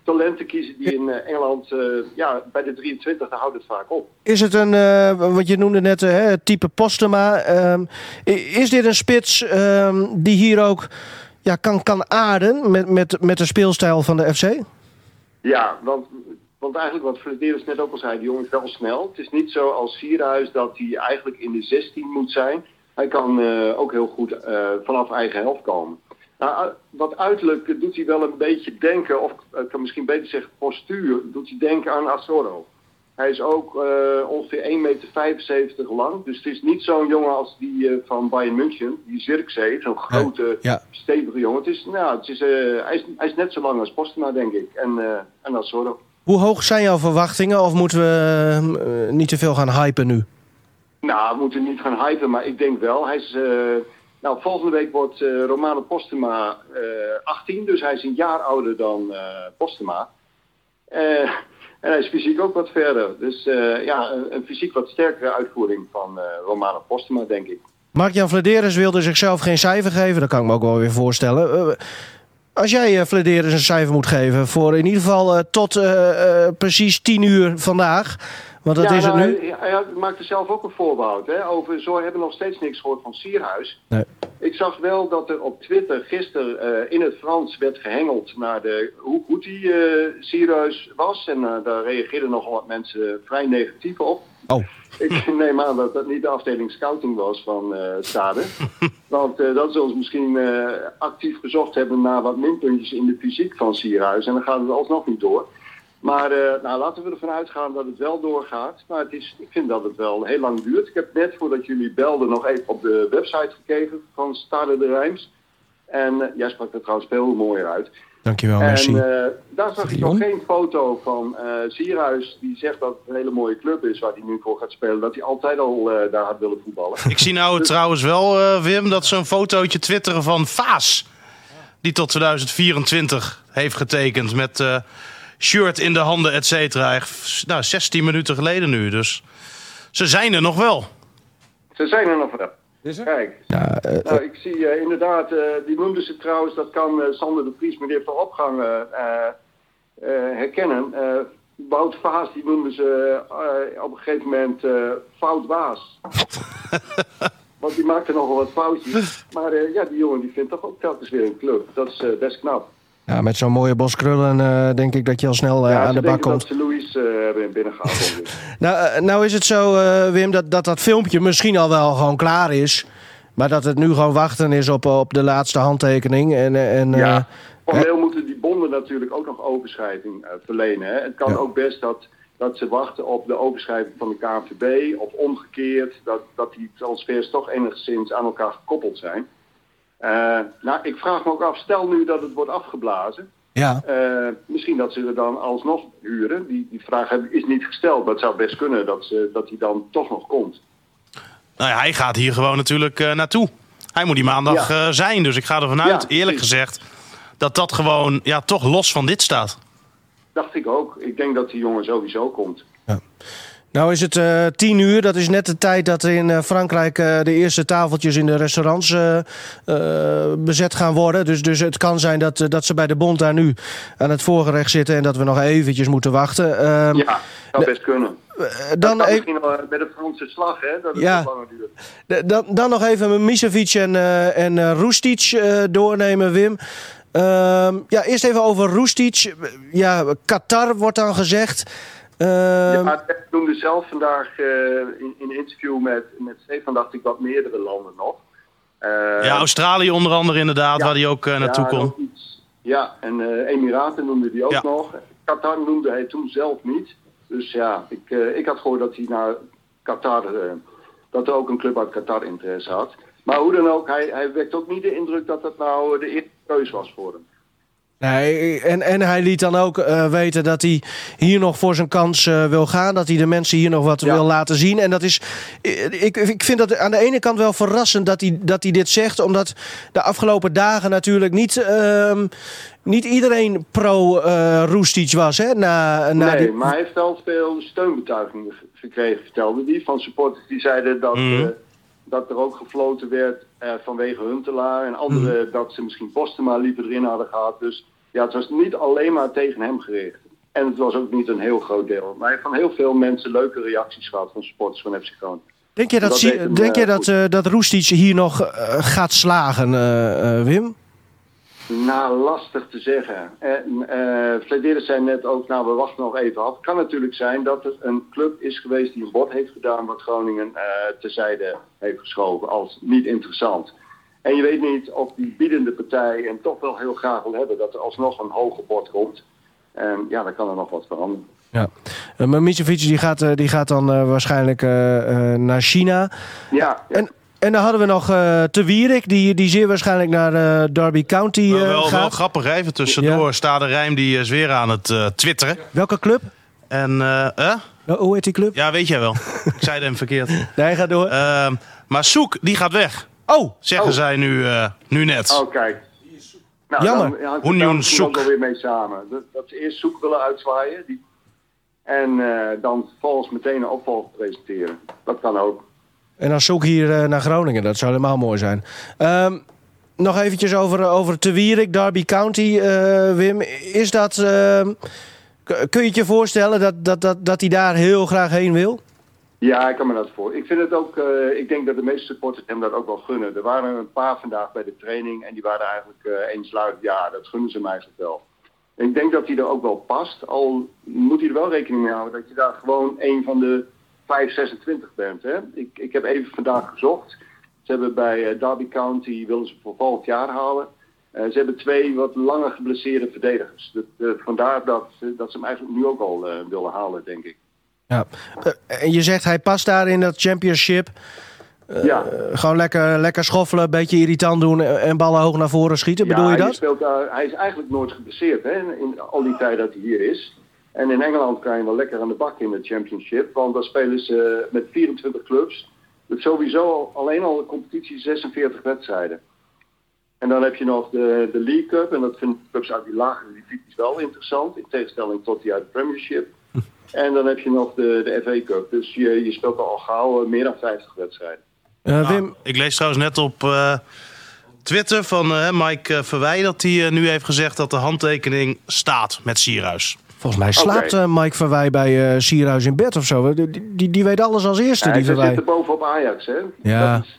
talenten kiezen die in eh, Engeland, eh, ja, bij de 23, daar houdt het vaak op. Is het een, eh, wat je noemde net, hè, het type Postema. ehm, is dit een spits ehm, die hier ook ja, kan, kan aarden met, met, met de speelstijl van de FC? Ja, want, want eigenlijk wat Flederis net ook al zei, die jongen is wel snel. Het is niet zo als Sierhuis dat hij eigenlijk in de 16 moet zijn. Hij kan ook heel goed vanaf eigen helft komen. Nou, u- wat uiterlijk doet hij wel een beetje denken, of eh, ik kan misschien beter zeggen postuur, doet hij denken aan Asoro. Hij is ook eh, ongeveer 1,75 meter lang. Dus het is niet zo'n jongen als die eh, van Bayern München, die Zirkzee, zo'n grote, ja. stevige jongen. Het is, nou, het is, eh, hij, is, hij is net zo lang als Postema, denk ik. En, eh en Asoro. Hoe hoog zijn jouw verwachtingen of moeten we eh, niet te veel gaan hypen nu? Nou, we moeten niet gaan hypen, maar ik denk wel. Hij is, eh, Nou, volgende week wordt eh Romano Postema eh 18, dus hij is een jaar ouder dan eh Postema. Eh, en hij is fysiek ook wat verder. Dus eh, ja, een, fysiek wat sterkere uitvoering van eh, Romano Postema, denk ik. Mark-Jan Vladeres wilde zichzelf geen cijfer geven. Dat kan ik me ook wel weer voorstellen. Eh, als jij uh, Vladeres een cijfer moet geven voor in ieder geval uh, tot uh, precies 10 uur vandaag. Want dat ja, is nou, het nu. Hij, hij maakte zelf ook een voorbehoud. Hè, over, zo hebben we nog steeds niks gehoord van Sierhuis. Nee. Ik zag wel dat er op Twitter gisteren uh, in het Frans werd gehengeld naar de, hoe goed die uh, Sierhuis was. En uh, daar reageerden nogal wat mensen vrij negatief op. Oh. Ik [LAUGHS] neem aan dat dat niet de afdeling scouting was van Stade. [LAUGHS] Want dat ze ons misschien actief gezocht hebben naar wat minpuntjes in de fysiek van Sierhuis. En dan gaat het alsnog niet door. Maar uh, nou, laten we ervan uitgaan dat het wel doorgaat. Maar het is, ik vind dat het wel heel lang duurt. Ik heb net voordat jullie belden nog even op de website gekeken van Stade de Rijms. En uh, jij sprak er trouwens veel mooier uit. Dankjewel, en, merci. Uh, daar zag ik nog geen foto van Sierhuis die zegt dat het een hele mooie club is waar hij nu voor gaat spelen. Dat hij altijd al daar had willen voetballen. Ik zie nou [LAUGHS] dus... trouwens wel, Wim, dat ze een fotootje twitteren van Vaas. Die tot 2024 heeft getekend met shirt in de handen, et cetera. Nou, 16 minuten geleden nu. Dus ze zijn er nog wel. Ze zijn er nog wel. Is er? Kijk. Ja, uh, nou, ik zie uh, inderdaad, uh, die noemden ze trouwens, dat kan Sander de Vries, meneer Van Opgang, herkennen. Wout Vaas, die noemden ze op een gegeven moment Fout Waas. [LAUGHS] Want die maakte nogal wat foutjes. Maar ja, die jongen die vindt toch ook telkens weer een club. Dat is best knap. Ja, met zo'n mooie bos krullen uh, denk ik dat je al snel uh, ja, aan de bak komt. dat ze Louis uh, hebben binnengehaald. [LAUGHS] nou, nou is het zo, Wim, dat, dat dat filmpje misschien al wel gewoon klaar is. Maar dat het nu gewoon wachten is op, op de laatste handtekening. En, en, ja, formeel moeten die bonden natuurlijk ook nog overschrijving verlenen. Hè. Het kan ja. ook best dat, dat ze wachten op de overschrijving van de KNVB. Of omgekeerd, dat, dat die transfers toch enigszins aan elkaar gekoppeld zijn. Uh, nou, ik vraag me ook af, stel nu dat het wordt afgeblazen. Ja. Uh, misschien dat ze er dan alsnog huren. Die, die vraag is niet gesteld, maar het zou best kunnen dat, ze, dat hij dan toch nog komt. Nou ja, hij gaat hier gewoon natuurlijk uh, naartoe. Hij moet die maandag ja. zijn, dus ik ga ervan uit, ja, eerlijk gezegd, dat dat gewoon ja, toch los van dit staat. Dacht ik ook. Ik denk dat die jongen sowieso komt. Ja. Nou is het uh, tien uur, dat is net de tijd dat er in uh, Frankrijk uh, de eerste tafeltjes in de restaurants bezet gaan worden. Dus, dus het kan zijn dat, dat ze bij de bond daar nu aan het voorgerecht zitten en dat we nog eventjes moeten wachten. Uh, ja, zou best kunnen. dan dat misschien wel met de Franse slag, hè? Dat het ja. langer duurt. Dan, dan nog even Misevic en, en Roestic doornemen, Wim. Ehm, ja, eerst even over Roestic. Ja, Qatar wordt dan gezegd. Uh, ja, noemde zelf vandaag uh, in, in, een interview met, met Stefan, dacht ik, wat meerdere landen nog. Uh, ja, Australië onder andere inderdaad, ja, waar hij ook naartoe ja, ja, en Emiraten noemde hij ook ja. nog. Qatar noemde hij toen zelf niet. Dus ja, ik, ik had gehoord dat hij naar Qatar, dat er ook een club uit Qatar interesse had. Maar hoe dan ook, hij, hij wekt ook niet de indruk dat dat nou de eerste keus was voor hem. Nee, en, en hij liet dan ook uh, weten dat hij hier nog voor zijn kans uh, wil gaan. Dat hij de mensen hier nog wat ja. wil laten zien. En dat is. Ik, ik vind dat aan de ene kant wel verrassend dat hij, dat hij dit zegt. Omdat de afgelopen dagen natuurlijk niet. Uh, niet iedereen pro-Roestic was. Hè, na, na nee, die... maar hij heeft wel veel steunbetuigingen gekregen, vertelde hij. Van supporters die zeiden dat. Mm. dat er ook gefloten werd vanwege Huntelaar. En anderen mm. dat ze misschien Postema liever erin hadden gehad. Dus ja, het was niet alleen maar tegen hem gericht. En het was ook niet een heel groot deel. Maar hij heeft van heel veel mensen leuke reacties gehad van supporters van FC Groningen. Denk je dat, dat, hem, denk je dat, uh, dat Roestic hier nog uh, gaat slagen, uh, Wim? Nou, lastig te zeggen. En zei net ook, nou, we wachten nog even af. Het kan natuurlijk zijn dat er een club is geweest die een bod heeft gedaan... wat Groningen terzijde heeft geschoven als niet interessant. En je weet niet of die biedende partij hem toch wel heel graag wil hebben... dat er alsnog een hoger bod komt. En ja, dan kan er nog wat veranderen. Ja, uh, maar Mitrovic die gaat, uh, die gaat dan uh, waarschijnlijk naar China. Ja. ja. En, en dan hadden we nog Te Wierik, die, die zeer waarschijnlijk naar Derby County wel, wel, gaat. Wel grappig, even tussendoor. Ja. Staat de Rijm die is weer aan het twitteren. Welke club? En, eh? Hoe heet die club? Ja, weet jij wel. [LAUGHS] Ik zei hem verkeerd. Nee, ga door. maar Soek, die gaat weg. Oh, zeggen Oh. zij nu, eh, nu net. Oh, kijk. Nou, Jammer. Dan, misschien ook Soek. wel weer mee samen. Dat, dat ze eerst zoek willen uitzwaaien. Die, en eh, dan vervolgens meteen een opvolger presenteren. Dat kan ook. En dan zoek hier eh, naar Groningen. Dat zou helemaal mooi zijn. Ehm, nog eventjes over, over Te Wierik, Derby County, eh, Wim. Is dat... ehm, kun je het je voorstellen dat, dat, dat, dat hij daar heel graag heen wil? Ja, ik kan me dat voor. Ik vind het ook, eh, ik denk dat de meeste supporters hem dat ook wel gunnen. Er waren een paar vandaag bij de training en die waren eigenlijk eh eensluidend, ja, dat gunnen ze hem eigenlijk wel. Ik denk dat hij er ook wel past, al moet hij er wel rekening mee houden dat je daar gewoon een van de 526 bent. Hè? Ik, ik heb even vandaag gezocht. Ze hebben bij eh, Derby County, willen ze voor volgend jaar halen. Ze hebben twee wat langer geblesseerde verdedigers. Vandaar dat, dat ze hem eigenlijk nu ook al willen halen, denk ik. Ja. Eh, en je zegt hij past daar in dat championship. ja. Eh, gewoon lekker, lekker schoffelen, een beetje irritant doen en en ballen hoog naar voren schieten. Bedoel je hij dat? Speelt hij is eigenlijk nooit geblesseerd hè, in al die tijd dat hij hier is. En in Engeland kan je wel lekker aan de bak in de championship. Want daar spelen ze met 24 clubs. Dus sowieso al, alleen al de competitie 46 wedstrijden. En dan heb je nog de, de League Cup. En dat vinden clubs uit die lagere divisies wel interessant. In tegenstelling tot die uit de Premiership. En dan heb je nog de, de FA Cup. Dus je, je speelt al gauw eh, meer dan 50 wedstrijden. Eh, Nou, Wim, ik lees trouwens net op eh, Twitter van Mike Verwij dat hij nu heeft gezegd dat de handtekening staat met Sierhuis. volgens mij slaapt eh, Mike Verwij bij eh Sierhuis in bed of zo. Die, die, die weet alles als eerste, Hij die zit Verwij. er bovenop Ajax, hè? Ja. Dat is,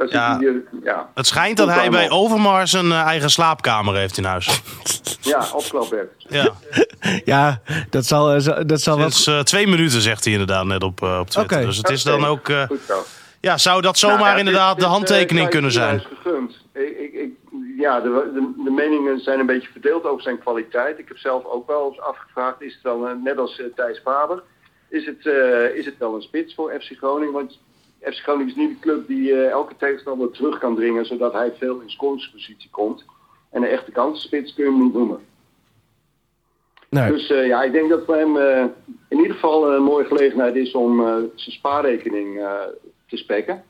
dat Ja. die, ja. Het schijnt dat hij bij Overmars een eh, eigen slaapkamer heeft in huis. Ja, opklapbed. Ja, Ja, dat zal, eh, dat zal wat... sinds eh, twee minuten zegt hij inderdaad net op, eh, op Twitter. Oké. Dus het is dan ook... eh, Goed zo. ja, zou dat zomaar Nou ja, inderdaad dit- de dit, handtekening kunnen zijn? is gegund. Ik, ik, ik, ja, de, de, de meningen zijn een beetje verdeeld over zijn kwaliteit. Ik heb zelf ook wel eens afgevraagd, is het dan, net als Thijs Faber, is het, eh, is het wel een spits voor FC Groningen? Want FC Groningen is niet een club die eh, elke tegenstander terug kan dringen, zodat hij veel in scoringspositie komt. En een echte kansenspits kun je hem niet noemen. Nee. Dus eh, ja, ik denk dat voor hem eh, in ieder geval een mooie gelegenheid is om zijn spaarrekening te spekken.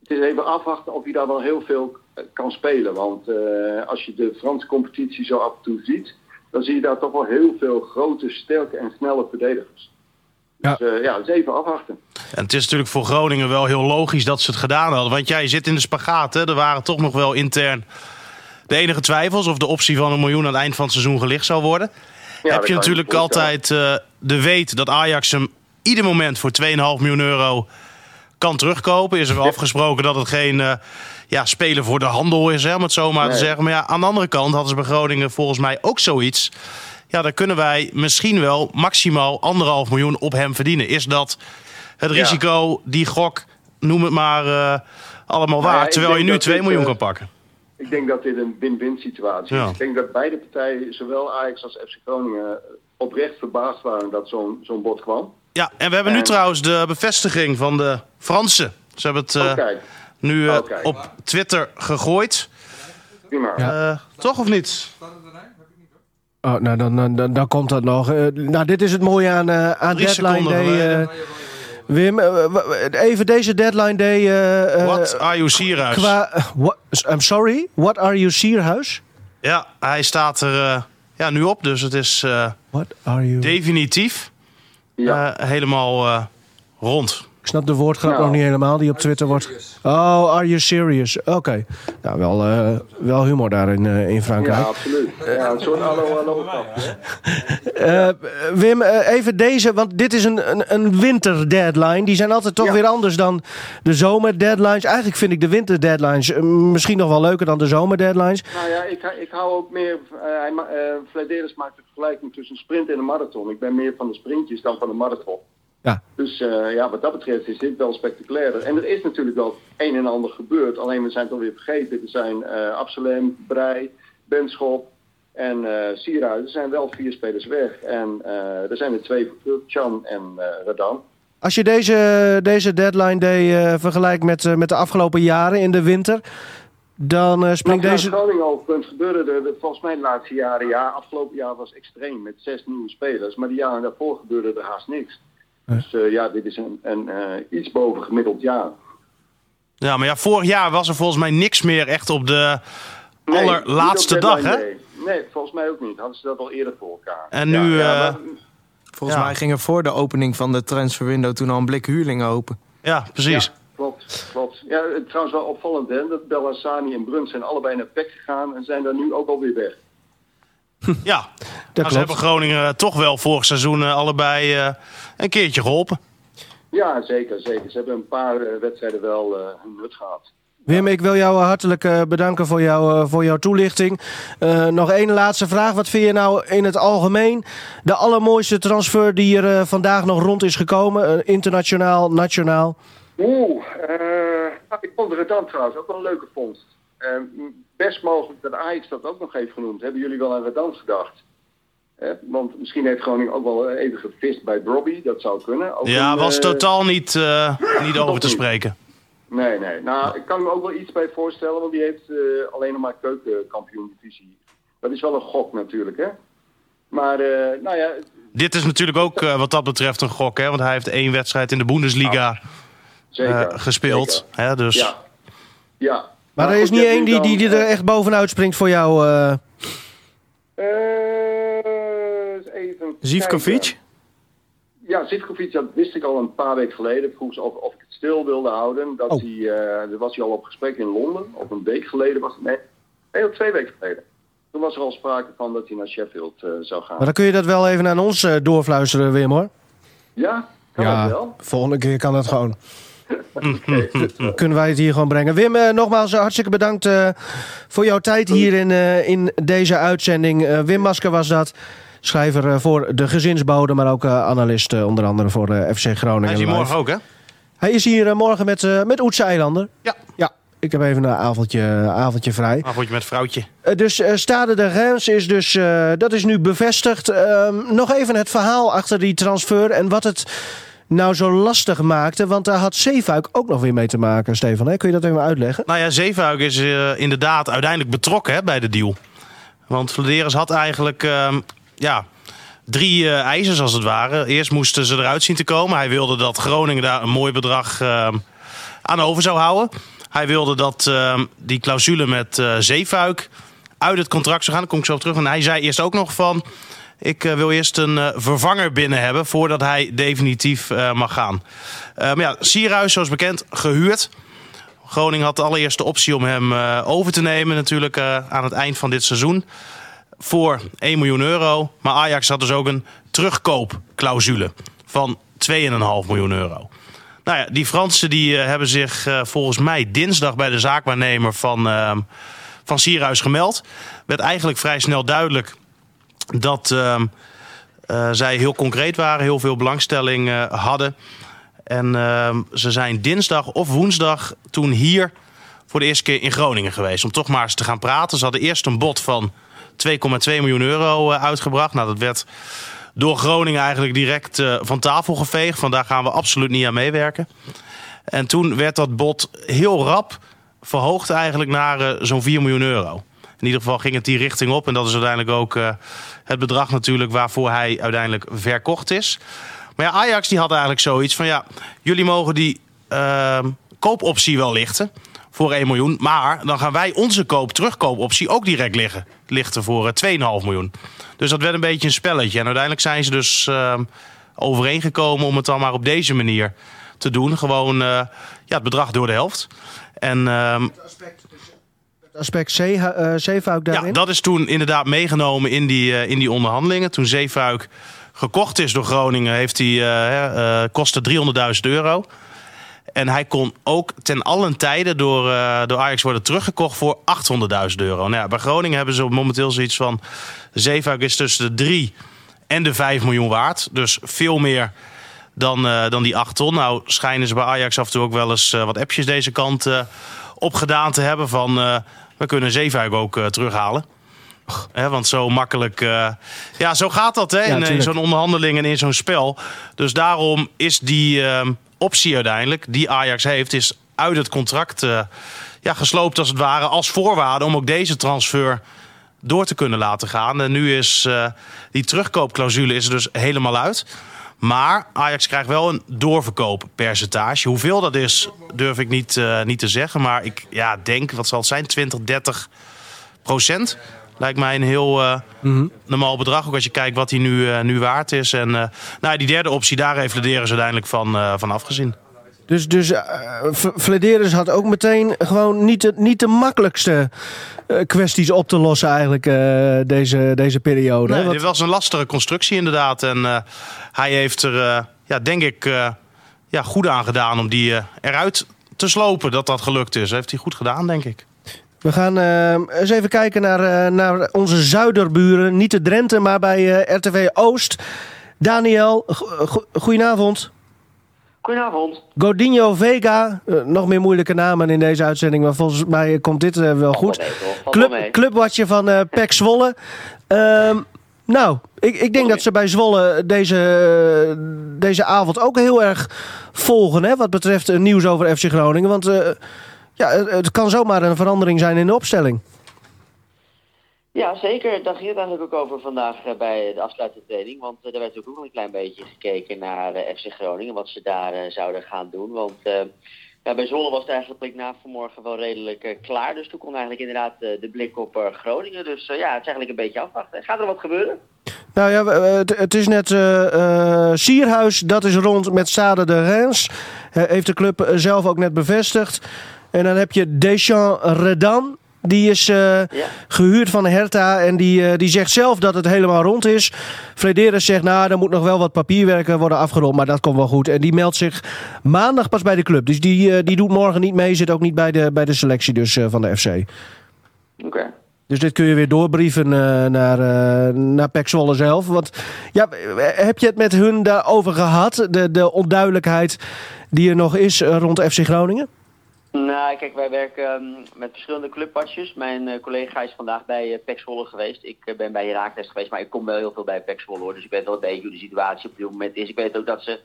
Het is even afwachten of hij daar wel heel veel kan spelen. Want als je de Franse competitie zo af en toe ziet, dan zie je daar toch wel heel veel grote, sterke en snelle verdedigers. Ja. Dus eh, ja, dus even afwachten. En het is natuurlijk voor Groningen wel heel logisch dat ze het gedaan hadden. Want jij zit in de spagaat. Hè? Er waren toch nog wel intern de enige twijfels of de optie van een miljoen aan het eind van het seizoen gelicht zou worden. Ja, Heb je natuurlijk altijd eh, de weet dat Ajax hem ieder moment voor 2,5 miljoen euro kan terugkopen. Is er wel afgesproken dat het geen eh, ja, spelen voor de handel is, hè, om het zo maar te zeggen. Maar ja, aan de andere kant hadden ze bij Groningen volgens mij ook zoiets. Ja, daar kunnen wij misschien wel maximaal anderhalf miljoen op hem verdienen. Is dat het Ja. risico, die gok, noem het maar, eh, allemaal Nou ja, ik terwijl je nu dat 2 dit, miljoen eh, kan pakken. Ik denk dat dit een win-win situatie Ja. is. Ik denk dat beide partijen, zowel Ajax als FC Groningen, oprecht verbaasd waren dat zo'n zo'n bod kwam. Ja, en we hebben nu en- trouwens de bevestiging van de Fransen. Ze hebben het eh, nu op Twitter gegooid. prima. Eh, toch of niet? Oh, nou, dan, dan, dan, dan komt dat nog. Eh, nou, dit is het mooie aan, eh, aan Drie Deadline Day. eh, Wim, even deze Deadline Day. eh, eh, What are you Sierhuis? Qua, what, I'm sorry, what are you Sierhuis? Ja, hij staat er eh, ja, nu op. Dus het is eh, What are you... definitief Ja. helemaal eh, rond. Ik snap de woordgrap Nou. nog niet helemaal die op Twitter wordt. Oh, are you serious? Oké. Nou, wel, eh, wel humor daar in, eh, in Ja, Frankrijk. absoluut. Ja, een soort hallo? [LAUGHS] Eh, Wim, even deze, want dit is een, een, een winterdeadline. Die zijn altijd toch Ja. weer anders dan de zomerdeadlines. Eigenlijk vind ik de winterdeadlines eh, misschien nog wel leuker dan de zomerdeadlines. Nou ja, ik, ik hou ook meer. eh eh, Vladeris maakt de vergelijking tussen een sprint en een marathon. Ik ben meer van de sprintjes dan van de marathon. Ja. Dus eh, ja, wat dat betreft is dit wel spectaculairder. En er is natuurlijk wel een en ander gebeurd. Alleen we zijn het alweer vergeten. Er zijn eh Absalem, Brei, Benschop en Sierhuis. Er zijn wel vier spelers weg. En er zijn er twee voor. Chan en eh Radan. Als je deze, deze deadline day vergelijkt met, met de afgelopen jaren in de winter, dan springt Nou, deze... Groningen overigens gebeurde er er volgens mij de laatste jaren. Ja, afgelopen jaar was extreem met zes nieuwe spelers. Maar de jaren daarvoor gebeurde er haast niks. Dus eh, ja, dit is een, een eh, iets boven gemiddeld jaar. Ja, maar ja, vorig jaar was er volgens mij niks meer echt op de Nee, allerlaatste dag, hè? day. Nee, volgens mij ook niet. Hadden ze dat al eerder voor elkaar. En nu, Ja, eh, maar- Volgens Ja. mij ging er voor de opening van de transferwindow toen al een blik huurlingen open. Ja, precies. Ja, klopt, klopt. Ja, het- trouwens wel opvallend hè, dat Bellassani en Bruns zijn allebei naar PEC gegaan en zijn daar nu ook alweer weg. [LAUGHS] Ja, Dat maar ze hebben Groningen toch wel vorig seizoen eh, allebei eh, een keertje geholpen. Ja, zeker, zeker. Ze hebben een paar eh, wedstrijden wel eh, hun nut gehad. Wim, ik wil jou hartelijk eh, bedanken voor, jou, eh, voor jouw toelichting. Eh, nog één laatste vraag. Wat vind je nou in het algemeen de allermooiste transfer die er eh, vandaag nog rond is gekomen? Eh, internationaal, nationaal? Oeh, eh, nou, ik vond Redant trouwens ook wel een leuke vondst. Eh, best mogelijk dat Ajax dat ook nog heeft genoemd. Hebben jullie wel aan Redant gedacht? Eh, want misschien heeft Groningen ook wel even gevist bij Brobby. Dat zou kunnen. Ook Ja, een, was eh, totaal niet, eh, [COUGHS] niet over te spreken. Nee, nee. Nou, ik kan me ook wel iets bij voorstellen, want die heeft eh, alleen nog maar keukenkampioen-divisie. Dat is wel een gok natuurlijk, hè? Maar, eh, nou ja, Dit is natuurlijk ook eh, wat dat betreft een gok, hè? Want hij heeft één wedstrijd in de Bundesliga zeker. eh, gespeeld. zeker. Hè, dus Ja. Ja. Maar er goed, is niet één die, die, die er eh, echt bovenuit springt voor jou. even Zivkovic? Ja, Zivkovic, dat wist ik al een paar weken geleden. Vroeg ze of, of ik het stil wilde houden. Dat Oh. hij, eh, daar was hij al op gesprek in Londen. Of een week geleden was het. Nee, nee twee weken geleden. Toen was er al sprake van dat hij naar Sheffield eh, zou gaan. Maar dan kun je dat wel even aan ons eh, doorfluisteren, Wim, hoor. Ja, kan dat wel? volgende keer kan dat gewoon. [LAUGHS] Kunnen wij het hier gewoon brengen. Wim, eh, nogmaals eh, hartstikke bedankt eh, voor jouw tijd hier in, eh, in deze uitzending. Wim Masker was dat. Schrijver eh, voor de gezinsbode, maar ook eh, analist eh, onder andere voor eh, FC Groningen. hij is hier Live. morgen ook, hè? Hij is hier eh, morgen met, eh met Oetse Eilander. Ja. Ja, ik heb even een avondje, avondje vrij. Avondje met vrouwtje. Eh, dus eh, Stade de Reims is dus, eh, dat is nu bevestigd. Ehm, nog even het verhaal achter die transfer en wat het nou zo lastig maakte. Want daar had Zeefuik ook nog weer mee te maken, Stefan. Hè? Kun je dat even uitleggen? Nou ja, Zeefuik is eh, inderdaad uiteindelijk betrokken hè, bij de deal. Want Vladeris had eigenlijk ehm, ja, drie eh eisen als het ware. Eerst moesten ze eruit zien te komen. Hij wilde dat Groningen daar een mooi bedrag ehm, aan over zou houden. Hij wilde dat ehm, die clausule met eh Zeefuik uit het contract zou gaan. Daar kom ik zo op terug. En hij zei eerst ook nog van... Ik eh, wil eerst een eh, vervanger binnen hebben voordat hij definitief eh, mag gaan. Maar ja, Sierhuis, zoals bekend, gehuurd. Groningen had de allereerste optie om hem over te nemen natuurlijk aan het eind van dit seizoen. Voor 1 miljoen euro. Maar Ajax had dus ook een terugkoopclausule van 2,5 miljoen euro. Nou ja, die Fransen die, hebben zich volgens mij dinsdag bij de zaakwaarnemer van, ehm van Sierhuis gemeld. Werd eigenlijk vrij snel duidelijk dat ehm, eh, zij heel concreet waren, heel veel belangstelling eh, hadden. En ehm, ze zijn dinsdag of woensdag toen hier voor de eerste keer in Groningen geweest. Om toch maar eens te gaan praten. Ze hadden eerst een bod van 2,2 miljoen euro eh, uitgebracht. Nou, dat werd door Groningen eigenlijk direct van tafel geveegd. Van daar gaan we absoluut niet aan meewerken. En toen werd dat bod heel rap verhoogd eigenlijk naar zo'n 4 miljoen euro. In ieder geval ging het die richting op. En dat is uiteindelijk ook eh, het bedrag natuurlijk waarvoor hij uiteindelijk verkocht is. Maar ja, Ajax die had eigenlijk zoiets van... ja, jullie mogen die ehm, koopoptie wel lichten voor 1 miljoen. Maar dan gaan wij onze koop terugkoopoptie ook direct liggen, lichten voor eh, 2,5 miljoen. Dus dat werd een beetje een spelletje. En uiteindelijk zijn ze dus ehm, overeengekomen om het dan maar op deze manier te doen. Gewoon eh, ja, het bedrag door de helft. En ehm, Zee, eh, Zeefuik daarin? ja, dat is toen inderdaad meegenomen in die, eh, in die onderhandelingen. Toen Zeefuik gekocht is door Groningen, heeft hij, eh, kostte 300.000 euro. En hij kon ook ten allen tijde door, door Ajax worden teruggekocht voor 800.000 euro. Nou ja, bij Groningen hebben ze momenteel zoiets van... Zeefuik is tussen de 3 en de 5 miljoen waard. Dus veel meer dan, dan die 8 ton. Nou schijnen ze bij Ajax af en toe ook wel eens wat appjes deze kant opgedaan te hebben. Van eh, we kunnen Zeefuik ook eh, terughalen. Hè, want zo makkelijk. eh, ja, zo gaat dat hè, in, zo'n onderhandeling en in zo'n spel. Dus daarom is die ehm, optie uiteindelijk, die Ajax heeft, is uit het contract ja, gesloopt als het ware. Als voorwaarde om ook deze transfer door te kunnen laten gaan. En nu is die terugkoopclausule is er dus helemaal uit. Maar Ajax krijgt wel een doorverkooppercentage. Hoeveel dat is, durf ik niet, eh, niet te zeggen. Maar ik ja, denk, wat zal het zijn, 20, 30 procent. Lijkt mij een heel eh, normaal bedrag. Ook als je kijkt wat hij nu, eh, nu waard is. En nou, die derde optie, daar heeft Lederis uiteindelijk van, van afgezien. Dus, dus uh, Flederis had ook meteen gewoon niet de, niet de makkelijkste uh, kwesties op te lossen eigenlijk uh, deze, deze periode. Nee, dit was een lastige constructie inderdaad. En uh, hij heeft er, ja, denk ik, ja, goed aan gedaan om die eruit te slopen. Dat dat gelukt is. heeft hij goed gedaan, denk ik. We gaan eens even kijken naar, naar onze zuiderburen. Niet de Drenthe, maar bij RTV Oost. Daniel, go goedenavond. Goedenavond. Godinho Vega, uh, nog meer moeilijke namen in deze uitzending, maar volgens mij komt dit uh, wel goed. Club, clubwatje van uh, Pek Zwolle. nou, ik, ik denk dat ze bij Zwolle deze, deze avond ook heel erg volgen, hè, wat betreft nieuws over FC Groningen. Want ja, het, het kan zomaar een verandering zijn in de opstelling. Ja, zeker. Daar ging het eigenlijk ook over vandaag uh, bij de afsluitende training. Want uh, er werd ook nog een klein beetje gekeken naar uh, FC Groningen, wat ze daar zouden gaan doen. Want ja, bij Zwolle was het eigenlijk na vanmorgen wel redelijk klaar. Dus toen kon eigenlijk inderdaad de blik op Groningen. Dus ja, het is eigenlijk een beetje afwachten. Gaat er wat gebeuren? Nou ja, het, is net Sierhuis, dat is rond met Stade de Reims. heeft de club zelf ook net bevestigd. En dan heb je Deschamps Redan. Die is uh, ja. gehuurd van Hertha en die, uh, die zegt zelf dat het helemaal rond is. Frederis zegt, nou, er moet nog wel wat papierwerken worden afgerond, maar dat komt wel goed. En die meldt zich maandag pas bij de club. Dus die, uh, die doet morgen niet mee, zit ook niet bij de, bij de selectie dus, van de FC. Oké. Okay. Dus dit kun je weer doorbrieven naar, naar Pek Zwolle zelf. Want ja, heb je het met hun daarover gehad? De, de onduidelijkheid die er nog is rond FC Groningen? Nou, kijk, wij werken um, met verschillende clubpasjes. Mijn uh, collega is vandaag bij uh, Pek geweest. Ik uh, ben bij Herakles geweest, maar ik kom wel heel veel bij Pek Zwolle hoor. Dus ik weet wel een hoe de situatie op dit moment is. Ik weet ook dat ze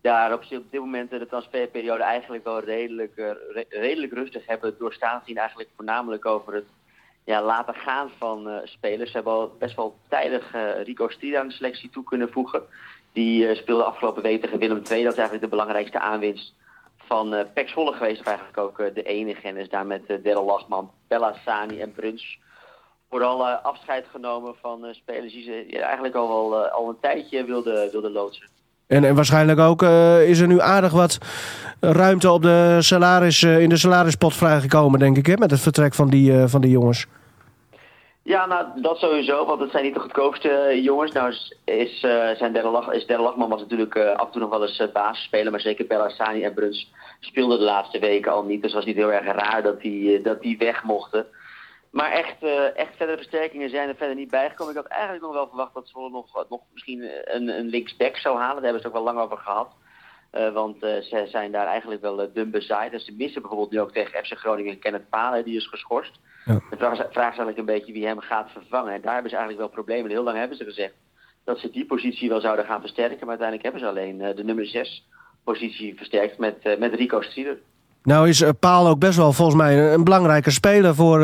daar op, op dit moment de transferperiode eigenlijk wel redelijk, re redelijk rustig hebben doorstaan. zien eigenlijk voornamelijk over het ja, laten gaan van spelers. Ze hebben al best wel tijdig Rico Stida aan de selectie toe kunnen voegen. Die speelde afgelopen week tegen Willem II. Dat is eigenlijk de belangrijkste aanwinst van uh, Pek geweest. Of eigenlijk ook uh, de enige. En is daar met uh, Lachman, Bella Sani en Bruns vooral afscheid genomen van spelers die ze eigenlijk al, wel, al een tijdje wilden wilde loodsen. En, en waarschijnlijk ook is er nu aardig wat ruimte op de salaris, in de salarispot vrijgekomen, denk ik, hè, met het vertrek van die, van die jongens. Ja, nou, dat sowieso, want het zijn niet de goedkoopste jongens. Nou, is, uh, zijn Derre is Lachman was natuurlijk uh, af en toe nog wel eens uh, basisspeler, maar zeker Bellassani en Bruns speelden de laatste weken al niet. Dus was niet heel erg raar dat die, dat die weg mochten. Maar echt, echt verdere versterkingen zijn er verder niet bijgekomen. Ik had eigenlijk nog wel verwacht dat Zwolle nog, nog misschien een, een linksback zou halen. Daar hebben ze het ook wel lang over gehad. Want ze zijn daar eigenlijk wel dun bezaaid. Dus ze missen bijvoorbeeld nu ook tegen FC Groningen Kenneth Palen, die is geschorst. Ja. De vraag, vraag is eigenlijk een beetje wie hem gaat vervangen. En daar hebben ze eigenlijk wel problemen. Heel lang hebben ze gezegd dat ze die positie wel zouden gaan versterken. Maar uiteindelijk hebben ze alleen uh, de nummer 6 positie versterkt met, uh, met Rico Strieder. Nou is uh, Paal ook best wel volgens mij een, een belangrijke speler voor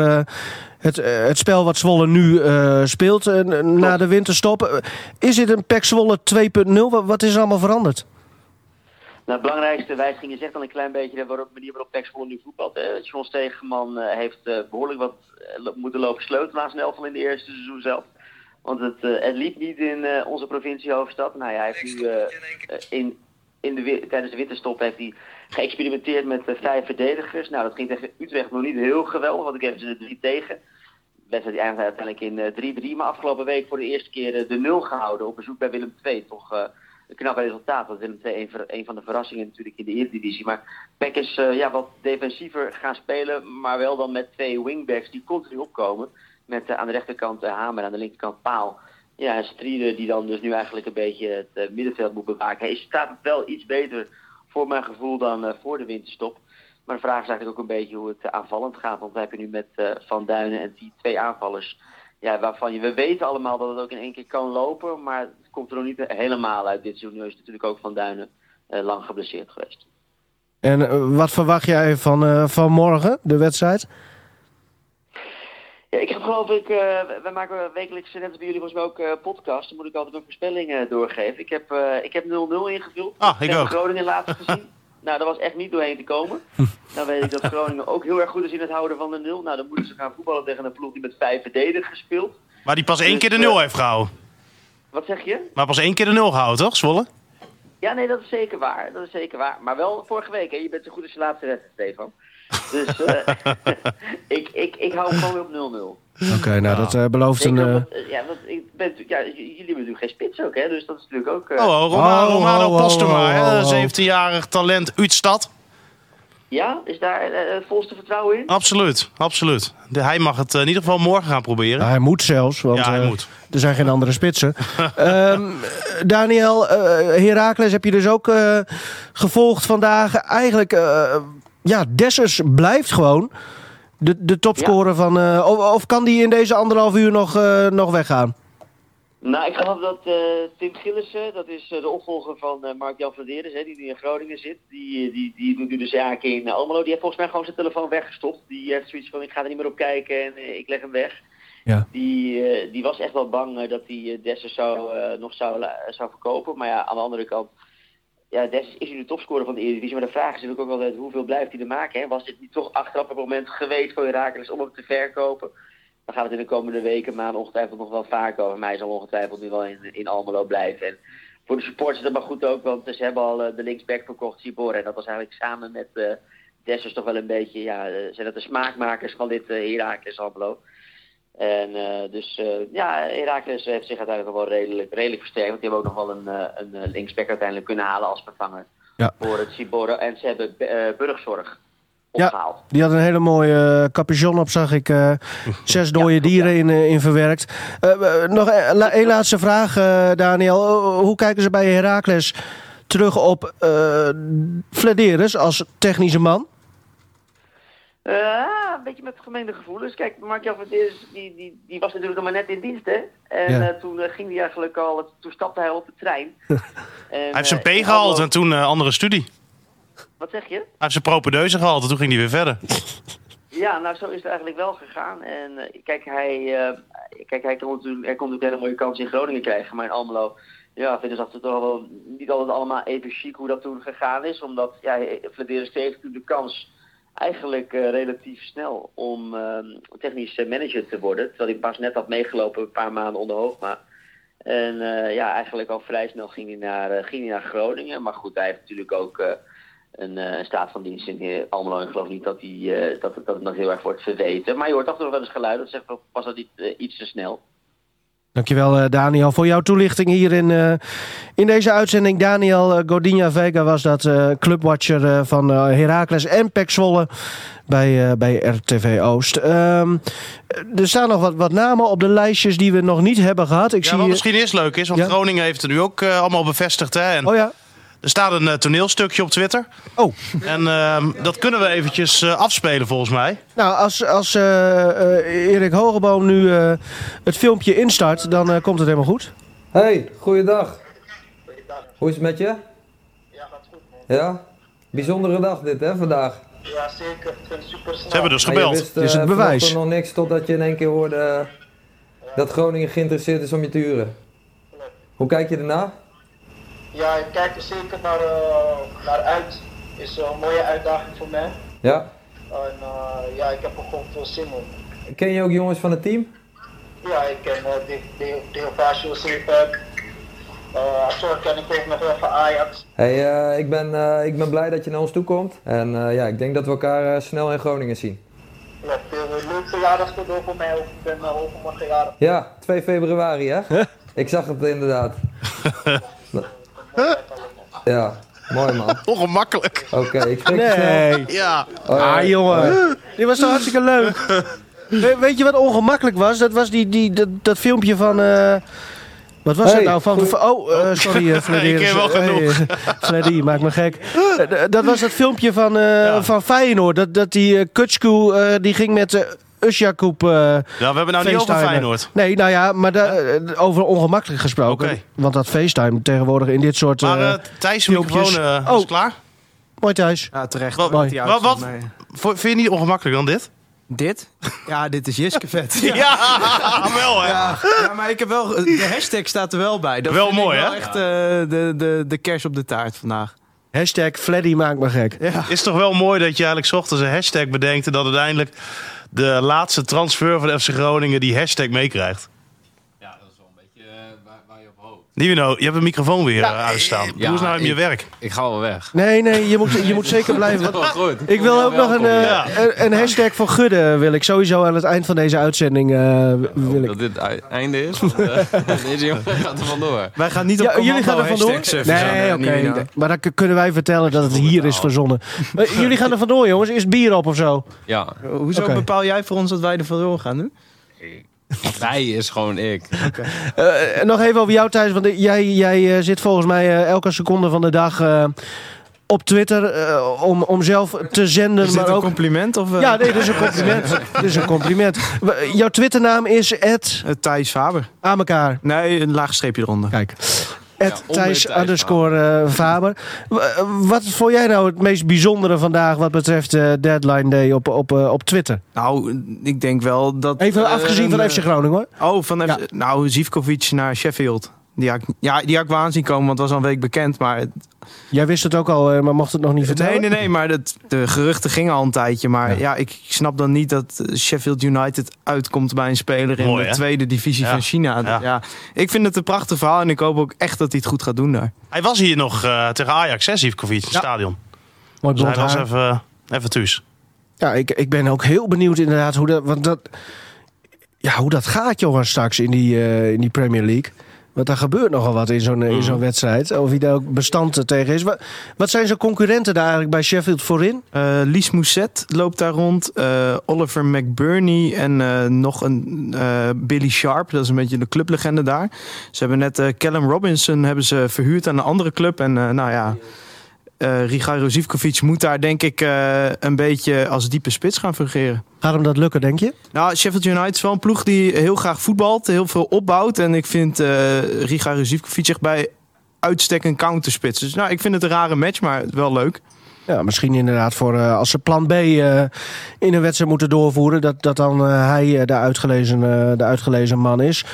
het, het spel wat Zwolle nu speelt na de winterstop. is dit een PEC Zwolle 2.0? Wat, wat is er allemaal veranderd? Nou, het belangrijkste wijziging is echt al een klein beetje de manier waarop Zwolle nu voetbalt. Hè. John Stegeman uh, heeft uh, behoorlijk wat uh, moeten lopen sleutelen aan zijn elftal in de eerste seizoen zelf. Want het, het liep niet in onze provinciehoofdstad. Nou ja, hij heeft nu in, in de, tijdens de winterstop heeft hij geëxperimenteerd met vijf verdedigers. Nou, dat ging tegen Utrecht nog niet heel geweldig, want ik heb ze er drie tegen. De wedstrijd die eindigde uiteindelijk in 3-3, maar afgelopen week voor de eerste keer de nul gehouden op bezoek bij Willem II. Toch een knap resultaat. Dat is een, van de verrassingen natuurlijk in de Eredivisie. Maar Peck is uh, ja, wat defensiever gaan spelen, maar wel dan met twee wingbacks die continu opkomen. Met uh, aan de rechterkant uh, Hamer, aan de linkerkant Paal. Ja, en Strieder die dan dus nu eigenlijk een beetje het middenveld moet bewaken. Hij staat wel iets beter voor mijn gevoel dan voor de winterstop. Maar de vraag is eigenlijk ook een beetje hoe het aanvallend gaat. Want we hebben nu met Van Duinen en die twee aanvallers ja, waarvan je, we weten allemaal dat het ook in één keer kan lopen, maar komt er nog niet helemaal uit dit seizoen. Nu is natuurlijk ook Van Duinen uh, lang geblesseerd geweest. En uh, wat verwacht jij van, uh, van morgen, de wedstrijd? Ja, ik heb geloof ik, eh, wij maken wekelijks, net als bij jullie volgens mij ook eh podcast. Dan moet ik altijd een voorspelling eh, doorgeven. Ik heb eh, ik heb 0-0 ingevuld. Ah, ik Tegen ook. Groningen laatst [LAUGHS] gezien. nou, daar was echt niet doorheen te komen. Dan weet ik dat Groningen ook heel erg goed is in het houden van de 0. Nou, dan moeten ze gaan voetballen tegen een ploeg die met vijf verdedigers speelt. Maar die pas één Dus, keer de eh, nul heeft gehouden. Wat zeg je? Maar pas één keer de nul gehouden, toch, Zwolle? Ja, nee, dat is zeker waar. Dat is zeker waar. Maar wel vorige week, hè. Je bent zo goed als je laatste wedstrijd, Stefan. Dus eh, [LAUGHS] [LAUGHS] ik, ik, ik hou hem gewoon weer op 0-0. Oké, nou dat eh, belooft een... Eh, ja, want ik ben, ja, jullie hebben natuurlijk geen spits ook, hè? Dus dat is natuurlijk ook... eh, Oh, oh, Romano, Oh, Romano oh, Postuma, hè, oh, oh. 17-jarig talent uit stad. Ja, is daar het volste vertrouwen in? Absoluut, absoluut. De, hij mag het eh, in ieder geval morgen gaan proberen. nou, hij moet zelfs, want Ja, hij moet. er zijn geen andere spitsen. [LAUGHS] Ehm, Daniel, eh Heracles heb je dus ook eh, gevolgd vandaag. Eigenlijk, eh, ja, Dessers blijft gewoon de, de topscorer van... eh, of, of kan die in deze anderhalf uur nog, eh, nog weggaan? Nou, ik geloof dat eh, Tim Gillissen, dat is eh, de opvolger van eh, Mark-Jan Vladeres, hè, die nu in Groningen zit. Die, die, die doet nu de zaken in eh, Almelo. Die heeft volgens mij gewoon zijn telefoon weggestopt. Die heeft zoiets van, ik ga er niet meer op kijken en ik leg hem weg. Ja. Die, die was echt wel bang dat hij Dessers zou, nog zou, zou verkopen. Maar ja, aan de andere kant, ja, Dessers is nu de topscorer van de Eredivisie. Maar de vraag is natuurlijk ook altijd, hoeveel blijft hij er maken? Hè? Was dit niet toch achteraf het moment geweest voor Herakles om hem te verkopen? Dan gaat het in de komende weken, maanden ongetwijfeld nog wel vaak over. Hij zal ongetwijfeld nu wel in, in Almelo blijven. En voor de supporters is dat maar goed ook, want ze hebben al eh, de linksback verkocht, Sibor. En dat was eigenlijk samen met eh Dessers toch wel een beetje, ja, eh, zijn dat de smaakmakers van dit eh Heracles Almelo. En dus ja, Heracles heeft zich uiteindelijk wel redelijk, redelijk versterkt. Want die hebben ook nog wel een, een linksback uiteindelijk kunnen halen als vervanger Ja. voor het Ciborre. En ze hebben eh, Ja, die had een hele mooie uh, capuchon op, zag ik. eh, [LAUGHS] zes dode dieren in, eh, in verwerkt. Eh, eh, nog een, la- één laatste vraag, eh, Daniel. Eh, hoe kijken ze bij Heracles terug op uh, Flederis als technische man? Uh, een beetje met gemengde gevoelens. Kijk, Mark-Jan die, die, die was natuurlijk nog maar net in dienst, hè. En Ja. uh, toen uh, ging hij eigenlijk al, toen stapte hij op de trein. [LAUGHS] en, Hij heeft zijn P gehaald en toen eh, andere studie. Wat zeg je? Hij heeft zijn propedeuse gehaald en toen ging hij weer verder. [LAUGHS] Ja, nou zo is het eigenlijk wel gegaan. En eh, kijk, hij, eh, kijk, hij kon natuurlijk, hij kon natuurlijk een hele mooie kans in Groningen krijgen. Maar in Almelo, ja, vinden ze dat het toch wel niet altijd allemaal even chic hoe dat toen gegaan is. Omdat, ja, Flederis kreeg natuurlijk de kans eigenlijk eh, relatief snel om technisch manager te worden. Terwijl hij pas net had meegelopen een paar maanden onder Hoogma. En ja, eigenlijk al vrij snel ging hij naar, ging hij naar Groningen. Maar goed, hij heeft natuurlijk ook een, eh, een staat van dienst in eh, Almelo. En ik geloof niet dat, hij, eh, dat, het- dat het nog heel erg wordt verweten. Maar je hoort af en toe wel eens geluiden. Dat zegt wel, was dat niet iets te snel. Dankjewel, eh, Daniel, voor jouw toelichting hier in, eh, in deze uitzending. Daniel Godinha Vega was dat eh, clubwatcher eh, van eh, Heracles en Pek Zwolle bij, eh, bij RTV Oost. Ehm, er staan nog wat, wat namen op de lijstjes die we nog niet hebben gehad. Ik ja, zie wat misschien eerst leuk is, want Ja? Groningen heeft het nu ook allemaal bevestigd. Hè? En Oh ja? Er staat een eh, toneelstukje op Twitter. Oh. En ehm, dat kunnen we eventjes eh, afspelen volgens mij. Nou, als, als eh, eh, Erik Hogeboom nu eh, het filmpje instart, dan eh, komt het helemaal goed. Hey, goeiedag. Hoe is het met je? Ja, gaat goed man. Ja? Bijzondere dag dit hè, vandaag. Ja, zeker. Ik vind het super snel. Ze hebben dus gebeld. wist, Dit is het bewijs. nog niks totdat je in één keer hoorde dat Groningen geïnteresseerd is om je te huren. Hoe kijk je ernaar? Ja, ik kijk er zeker naar, eh, naar uit. Is een mooie uitdaging voor mij. Ja? En eh, ja, ik heb er gewoon veel zin in. Ken je ook jongens van het team? Ja, ik ken uh, Deovasio Zeepak. Uh, Azor ken ik ook nog wel van Ajax. Hey, eh, ik, ben, eh, ik ben blij dat je naar ons toe komt. En eh, ja, ik denk dat we elkaar eh, snel in Groningen zien. Ja, veel leuk verjaardagscadeau voor mij ook. Ik ben uh, overmorgen jarig. Ja, 2 februari hè? [LAUGHS] ik zag het inderdaad. [LAUGHS] ja, mooi man. Ongemakkelijk. Oké, ik je Nee. snel. Ja. Ah, jongen. Dit was toch hartstikke leuk. We- weet je wat ongemakkelijk was? Dat was die, die, dat, dat filmpje van... eh, wat was Hey, het nou? Van, oh, eh, sorry, [LAUGHS] uh, Ik ken wel genoeg. [LAUGHS] Fleddy, maakt me gek. Eh, d- dat was dat filmpje van, eh, van Feyenoord. Dat, dat die uh, Kutschkoe, eh, die ging met Usjakoep uh, Ja, we hebben nou niet over. Feyenoord. Nee, nou ja, maar eh, over ongemakkelijk gesproken. Want dat FaceTime tegenwoordig in dit soort Maar eh, eh Thijs' microfoon eh, Oh. is klaar. Mooi thuis. Ja, terecht. Wat, uit, wat, wat, vind je niet ongemakkelijk dan dit? Dit? Ja, dit is Jiske vet. [LAUGHS] Ja, [LAUGHS] wel hè. Ja, ja, maar ik heb wel, de hashtag staat er wel bij. Dat Wel vind ik mooi, wel hè? echt eh, de, de, de kers op de taart vandaag. Hashtag Fleddy maakt me gek. Ja. Is toch wel mooi dat je eigenlijk ochtends een hashtag bedenkt en dat uiteindelijk de laatste transfer van FC Groningen die hashtag meekrijgt. Ja, dat is wel een beetje waar, waar je op hoopt. Nivino, je hebt een microfoon weer eh, uitstaan. Doe eens nou met je werk. Ik ga wel weg. Nee, nee, je moet, je moet zeker blijven. [LAUGHS] Wel goed. Ik wil ook nog een, eh, Ja. een, een hashtag voor Gudde. Wil ik sowieso aan het eind van deze uitzending. eh, wil ik. Dat dit het einde is. want, eh, [LAUGHS] [LAUGHS] Deze jongen gaat er vandoor. Wij gaan niet op Ja, commando jullie gaan er vandoor? eh, Nee, oké. Nee. Maar dan kunnen wij vertellen dat het hier is verzonnen. Eh, jullie gaan er vandoor, jongens. Is het bier op of zo? Ja, Hoezo bepaal jij voor ons dat wij er vandoor gaan nu? [LAUGHS] wij is gewoon ik. Eh, nog even over jou, Thijs. Want jij, jij eh, zit volgens mij eh, elke seconde van de dag eh, op Twitter eh, om, om zelf te zenden. Is dit maar een ook... compliment? Of, Ja, nee, dit is een compliment. [LAUGHS] dit is een compliment. Jouw Twitternaam is Ed eh, Thijs Faber. aan elkaar. Nee, een laag streepje eronder. Kijk. Ja, Ed onder Thijs underscore eh, Faber. Eh, Wat vond jij nou het meest bijzondere vandaag wat betreft eh, Deadline Day op, op, op Twitter? Nou, ik denk wel dat... Even afgezien van FC Groningen hoor. Oh, van FC, nou, Zivkovic naar Sheffield. Die had, ik- ja, die had ik wel aanzien komen, want het was al een week bekend. Maar het- Jij wist het ook al, eh, maar mocht het nog niet vertellen? nee, nee, nee, maar dat, de geruchten gingen al een tijdje. Maar Ja. ja, ik snap dan niet dat eh, Sheffield United uitkomt bij een speler in Mooi, de hè? tweede divisie Ja. van China. Ja. Ja. ik vind het een prachtig verhaal en ik hoop ook echt dat hij het goed gaat doen daar. Hij was hier nog eh, tegen Ajax, hè, Zivkovic, in het Ja. stadion. Mooi Dus hij was even, even thuis. Ja, ik, ik ben ook heel benieuwd inderdaad hoe dat, want dat, ja, hoe dat gaat, jongen, straks in die, eh, in die Premier League. Want daar gebeurt nogal wat in zo'n in zo'n wedstrijd. Of hij daar ook bestand tegen is. Wat, wat zijn zijn concurrenten daar eigenlijk bij Sheffield voorin? Eh Lies Mousset loopt daar rond. eh, Oliver McBurney en eh, nog een eh, Billy Sharp. Dat is een beetje de clublegende daar. Ze hebben net eh, Callum Robinson hebben ze verhuurd aan een andere club. En eh, nou ja, eh Rigairo Zivkovic moet daar denk ik eh, een beetje als diepe spits gaan fungeren. Gaat hem dat lukken, denk je? Nou, Sheffield United is wel een ploeg die heel graag voetbalt. Heel veel opbouwt. En ik vind eh Rigairo Zivkovic zich bij uitstek een counterspits. Dus nou, ik vind het een rare match, maar wel leuk. Ja, misschien inderdaad voor als ze plan B in een wedstrijd moeten doorvoeren. Dat, dat dan hij de, uitgelezen, de uitgelezen man is.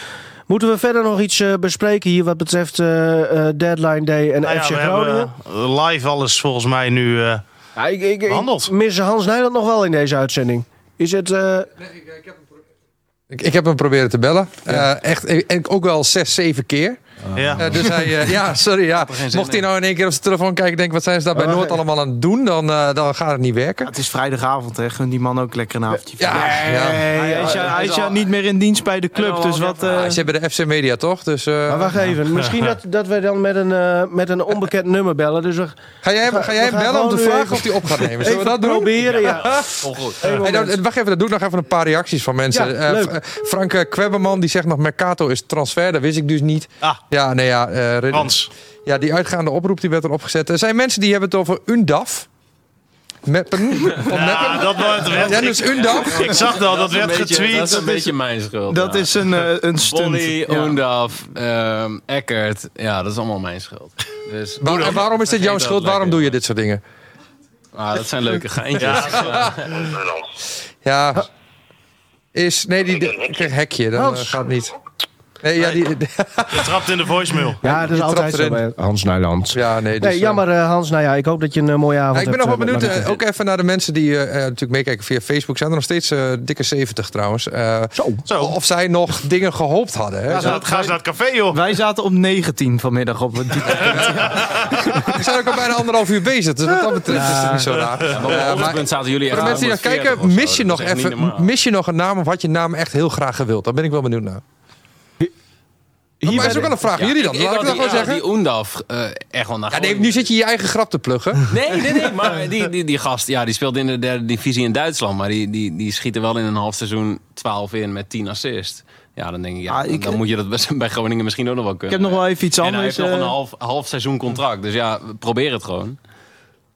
Moeten we verder nog iets eh, bespreken hier wat betreft eh, eh, Deadline Day en Nou ja, FC we Groningen? hebben live alles volgens mij nu... eh, Ja, ik, ik, mis Hans Nijland nog wel in deze uitzending. Is het... eh, Ik, ik heb hem proberen te bellen. Eh, echt, en ook wel zes, zeven keer. Ja. Eh, dus hij, eh, ja, sorry. Ja. Mocht hij nou in één keer op zijn telefoon kijken en denken... wat zijn ze daar bij Oh, Noord allemaal aan het doen... dan, eh, dan gaat het niet werken. Ja, het is vrijdagavond, hè. Gun die man ook lekker een avondje. Ja, ja. Hij is, ja, hij is ja niet meer in dienst bij de club, dus wat... eh, Hij zit bij de FC Media, toch? Dus, eh, maar wacht even, misschien dat, dat wij dan met een, eh, met een onbekend nummer bellen. Dus we, ga jij, Ga- ga jij bellen om te vragen even- of hij op gaat nemen? [LAUGHS] Zullen we even dat doen? proberen, ja. Wacht even, dan doe ik nog even een paar reacties van mensen. Eh, Frank Kwebberman die zegt nog Mercato is transfer. Dat wist ik dus niet. Ja, nee, ja. eh, Rid- Frans. Ja, die uitgaande oproep die werd er opgezet. Er zijn mensen die hebben het over UNDAF. Meppen. Van Ja, Meppen. dat wordt... Ja, dus UNDAF. Ik zag dat, dat werd beetje- getweet. Dat is een beetje mijn schuld. dat ja. is een, eh, een stunt. Bonnie, Ja. Oendaf, ehm, Eckert. Ja, dat is allemaal mijn schuld. Dus, Waar- en waarom is dit jouw schuld? Waarom doe je dit soort dingen? Ah, dat zijn leuke geintjes. Ja. Is, nee, die, ik hekje. Dan eh, Hans. gaat het niet. Nee, ja, die, [LAUGHS] Je trapt in de voicemail. Ja, dat is altijd trapt zo erin. bij Hans Nijland. ja, nee. Dus, Nee, eh, jammer eh, Hans. Nou ja, ik hoop dat je een eh, mooie avond Ja, ik ben hebt. nog wel eh, benieuwd, eh, ook even naar de mensen die eh, eh, natuurlijk meekijken via Facebook. Zijn er nog steeds eh, dikke 70 trouwens. Eh, Zo. Zo. Of zij nog dingen gehoopt hadden. Hè? Ga ze naar het café, joh. Wij zaten op 19 vanmiddag op het [LAUGHS] We zijn ook al bijna anderhalf uur bezig. Dus wat dat betreft is het niet zo raar. Maar op Eh, maar hoogtepunt zaten jullie voor echt de mensen die 140 kijken, of zo. mis je, Dat nog is echt niet even, mis je nog een naam of had je naam echt heel graag gewild? Daar ben ik wel benieuwd naar. Hier maar is ook wel een vraag aan jullie dan. Ik Laat ik dat gewoon ik had zeggen. Die Oendaf eh, echt wel naar Ja, nee, Groningen. nu zit je je eigen grap te pluggen. [LAUGHS] Nee, nee, nee. Maar die, die, die gast, ja, die speelde in de derde divisie in Duitsland. Maar die, die, die schiet er wel in een half seizoen 12 in met 10 assists. Ja, dan denk ik, ja, Ah, ik- dan moet je dat best bij Groningen misschien ook nog wel Ik kunnen. heb nog wel even iets en hij anders. heeft nog een eh, half, half seizoen contract. Dus ja, probeer het gewoon.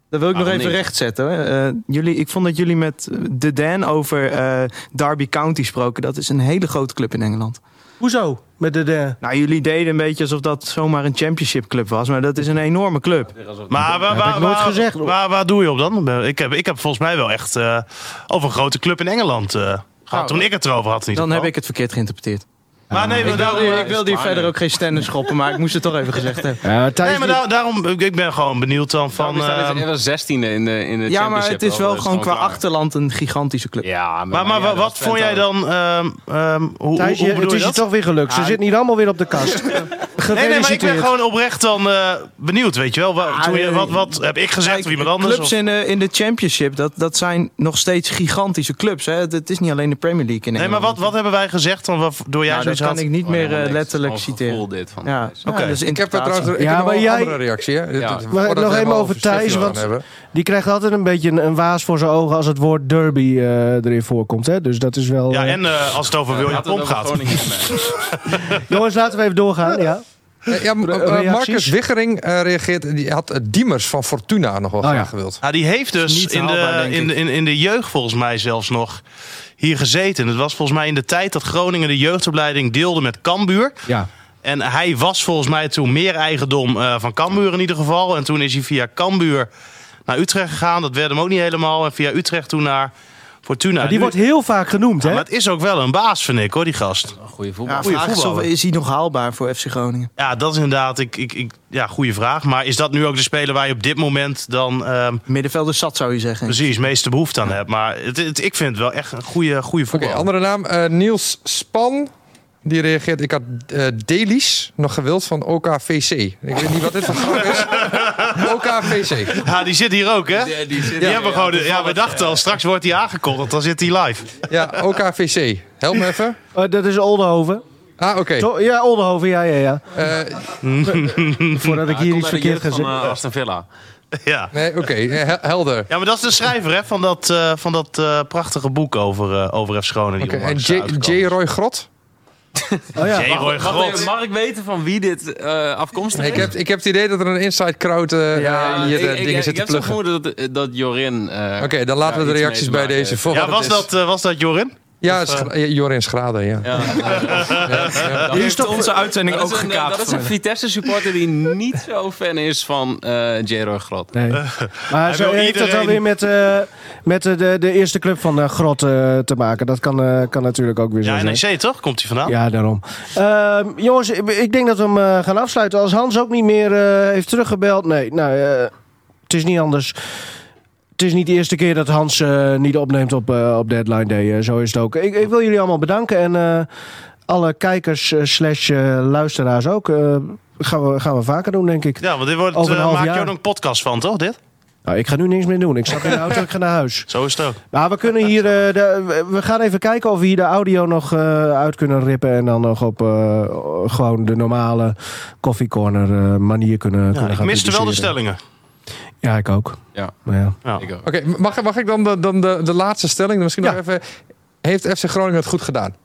Dat wil ik nog even rechtzetten. hoor. Eh, jullie, ik vond dat jullie met de Dan over eh, Derby County spraken. Dat is een hele grote club in Engeland. Hoezo? Met de, de... Nou, jullie deden een beetje alsof dat zomaar een championship club was. Maar dat is een enorme club. Maar waar, heb waar, ik nooit waar, gezegd. waar, waar doe je op dan? Ik heb, ik heb volgens mij wel echt eh, over een grote club in Engeland eh, gehad. Nou, toen ik het erover had. ieder Dan heb ik het verkeerd geïnterpreteerd. Maar nee, maar Ik daarom, wilde, eh, ik wilde hier verder ook geen stennis schoppen, maar ik moest het toch even gezegd hebben. Ja, Nee, maar daar- daarom, ik ben gewoon benieuwd dan van... We staan ehm, even zestiende in de, in de Ja, maar het is wel dus gewoon qua klaar. achterland een gigantische club. Ja, maar maar wa- wat vond jij dan... ehm, ehm, hoe, hoe, Thijs, hoe je- bedoel het is je dat? toch weer gelukt. Ze zitten hier allemaal weer op de kast. Nee, nee, maar ik ben gewoon oprecht dan eh, benieuwd, weet je wel. Wa- toen je- wat, wat heb ik gezegd of iemand anders? Clubs of- in de, in de championship, dat, dat zijn nog steeds gigantische clubs. Hè? Het, is niet alleen de Premier League in Nee, maar wat, wat hebben wij gezegd dan wat, door jij kan ik niet meer eh, letterlijk citeren. gevoel dit van Ja, oké. dus Ik heb er trouwens ik Ja, maar jij- andere reactie. Ja. Maar nog even over Thijs, want hebben. die krijgt altijd een beetje een, een waas voor zijn ogen als het woord derby eh, erin voorkomt. Hè? Dus dat is wel... Ja, eh, en eh, als het over William Pomp gaat. [LAUGHS] Jongens, laten we even doorgaan. Ja. Ja? Marcus Wiggering eh, reageert. Die had Diemers van Fortuna nog wel Oh, graag ja. gewild. Ja, die heeft dus in de, in, in de jeugd volgens mij zelfs nog hier gezeten. Het was volgens mij in de tijd dat Groningen de jeugdopleiding deelde met Cambuur. ja. En hij was volgens mij toen meer eigendom eh, van Cambuur in ieder geval. En toen is hij via Cambuur naar Utrecht gegaan. Dat werd hem ook niet helemaal. En via Utrecht toen naar Fortuna. Maar die Nu- wordt heel vaak genoemd, Ja, hè? maar het is ook wel een baas, vind ik, hoor, die gast. Een goede voetbal. Ja, Goeie vraag is, of, voetballer. is hij nog haalbaar voor FC Groningen? Ja, dat is inderdaad ik, ik, ik, ja, goede vraag. Maar is dat nu ook de speler waar je op dit moment dan ehm, Middenvelder zat, zou je zeggen. precies meeste behoefte aan hebt? Maar het, het- ik vind het wel echt een goede, goede Oké, voetballer. andere naam. eh, Niels Span. Die reageert. Ik had eh Delis nog gewild van OKVC. Ik weet niet wat dit voor grap is. [LAUGHS] OKVC. Ja, die zit hier ook, hè? Die, die zit Die hebben gewoon, de- ja, we dachten al, straks wordt hij aangekondigd, dan zit hij live. Ja, OKVC. Help me even. Oh, dat is Oldenhoven. Ah, oké. Ja, Oldenhoven, ja, ja, ja. Eh, [LAUGHS] Voordat ik hier iets verkeerd ga zeggen. eh, Aston Villa. [LAUGHS] Ja. nee, oké. eh, hel- helder. ja, maar dat is de schrijver hè, van dat, eh, van dat eh, prachtige boek over, eh over F. Groningen. die Oké, en J. J. Roy Grot? Oh ja. Mag ik weten van wie dit eh, afkomstig is? Ik heb, ik heb het idee dat er een inside crowd eh, Ja, hier ik, ik, dingen ik zit te heb zo pluggen. vermoeden dat, dat Jorin... eh, Oké, dan laten we de reacties bij maken deze voor Ja, was het is. dat, eh, was dat Jorin? Ja, is Gra- eh, Jorin Schrader, ja. Ja. [LAUGHS] Die heeft onze uitzending Dat ook eh, gekaapt. dat is een Vitesse supporter die niet zo fan is van eh J-Roy Grot. Nee. Maar zo heeft dat iedereen- wel weer met, eh, met de, de, de eerste club van eh, Grot eh, te maken. Dat kan, eh, kan natuurlijk ook weer zo Ja, zijn. NEC toch? Komt hij vandaan? Ja, daarom. Ehm, jongens, ik, ik denk dat we hem eh, gaan afsluiten. Als Hans ook niet meer eh, heeft teruggebeld. Nee, nou, eh, het is niet anders. Het is niet de eerste keer dat Hans eh, niet opneemt op, eh, op Deadline Day. Eh, zo is het ook. Ik, ik wil jullie allemaal bedanken. En alle kijkers slash luisteraars ook. gaan, we, gaan we vaker doen, denk ik. Ja, want dit wordt, Over een half maak je jaar. ook nog een podcast van, toch? Dit? Nou, ik ga nu niks meer doen. Ik stap in de auto en ik ga naar huis. [LAUGHS] Zo is het ook. Nou, we kunnen hier. de, we- gaan even kijken of we hier de audio nog uit kunnen rippen. En dan nog op gewoon de normale koffiecorner manier kunnen, Ja, kunnen ik miste wel de stellingen. Ja, ik ook. Ja. Maar ja. Oké, mag, mag ik dan, de, dan de, de laatste stelling? Misschien Ja. nog even. Heeft FC Groningen het goed gedaan?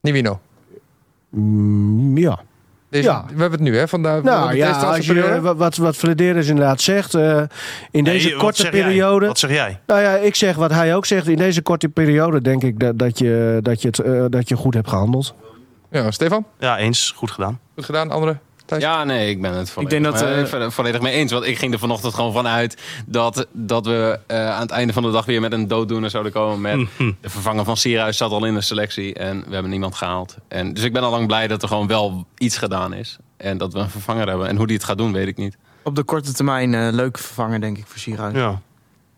Nivino. Mm, ja. Deze, Ja. We hebben het nu, hè? Van de, van Nou de ja, deze als je, transferperiode. wat- wat, Flederis inderdaad zegt. eh, in deze korte jij? periode. Wat zeg jij? Nou ja, ik zeg wat hij ook zegt. In deze korte periode denk ik dat, dat, je, dat, je, het, eh, dat je goed hebt gehandeld. Ja, Stefan? Ja, eens. Goed gedaan. Goed gedaan, andere? Thijs? Ja, nee, ik ben het volledig, denk dat, eh, eh, vo- volledig mee eens. Want ik ging er vanochtend gewoon vanuit dat, dat we eh, aan het einde van de dag weer met een dooddoener zouden komen. Met [LAUGHS] de vervanger van Sierhuis zat al in de selectie en we hebben niemand gehaald. En, dus ik ben al lang blij dat er gewoon wel iets gedaan is. En dat we een vervanger hebben. En hoe die het gaat doen, weet ik niet. Op de korte termijn eh leuke vervanger, denk ik, voor Sierhuis. Ja.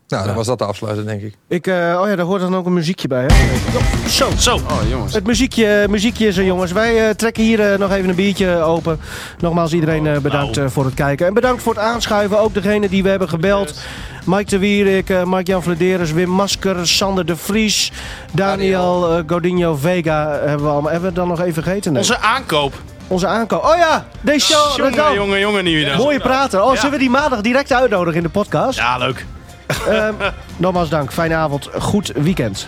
Nou, dan was dat de afsluiter, denk ik. Ik, eh, oh ja, daar hoort dan ook een muziekje bij. Hè? Zo. Zo. Oh, jongens. Het muziekje, muziekje is er, jongens. Wij eh, trekken hier eh, nog even een biertje open. Nogmaals, iedereen eh, bedankt eh, voor het kijken. En bedankt voor het aanschuiven. Ook degene die we hebben gebeld. Mike de Wierik, eh Mark-Jan Vladeres, Wim Masker, Sander de Vries, Daniel eh, Godinho Vega. Hebben we, allemaal, hebben we dan nog even vergeten? Nee. Onze aankoop. Onze aankoop. Oh ja, deze show. Jongen, jongen, jongen, Mooie prater. Oh, zullen we die maandag direct uitnodigen in de podcast? Ja, leuk. Ehm, nogmaals dank. Fijne avond. Goed weekend.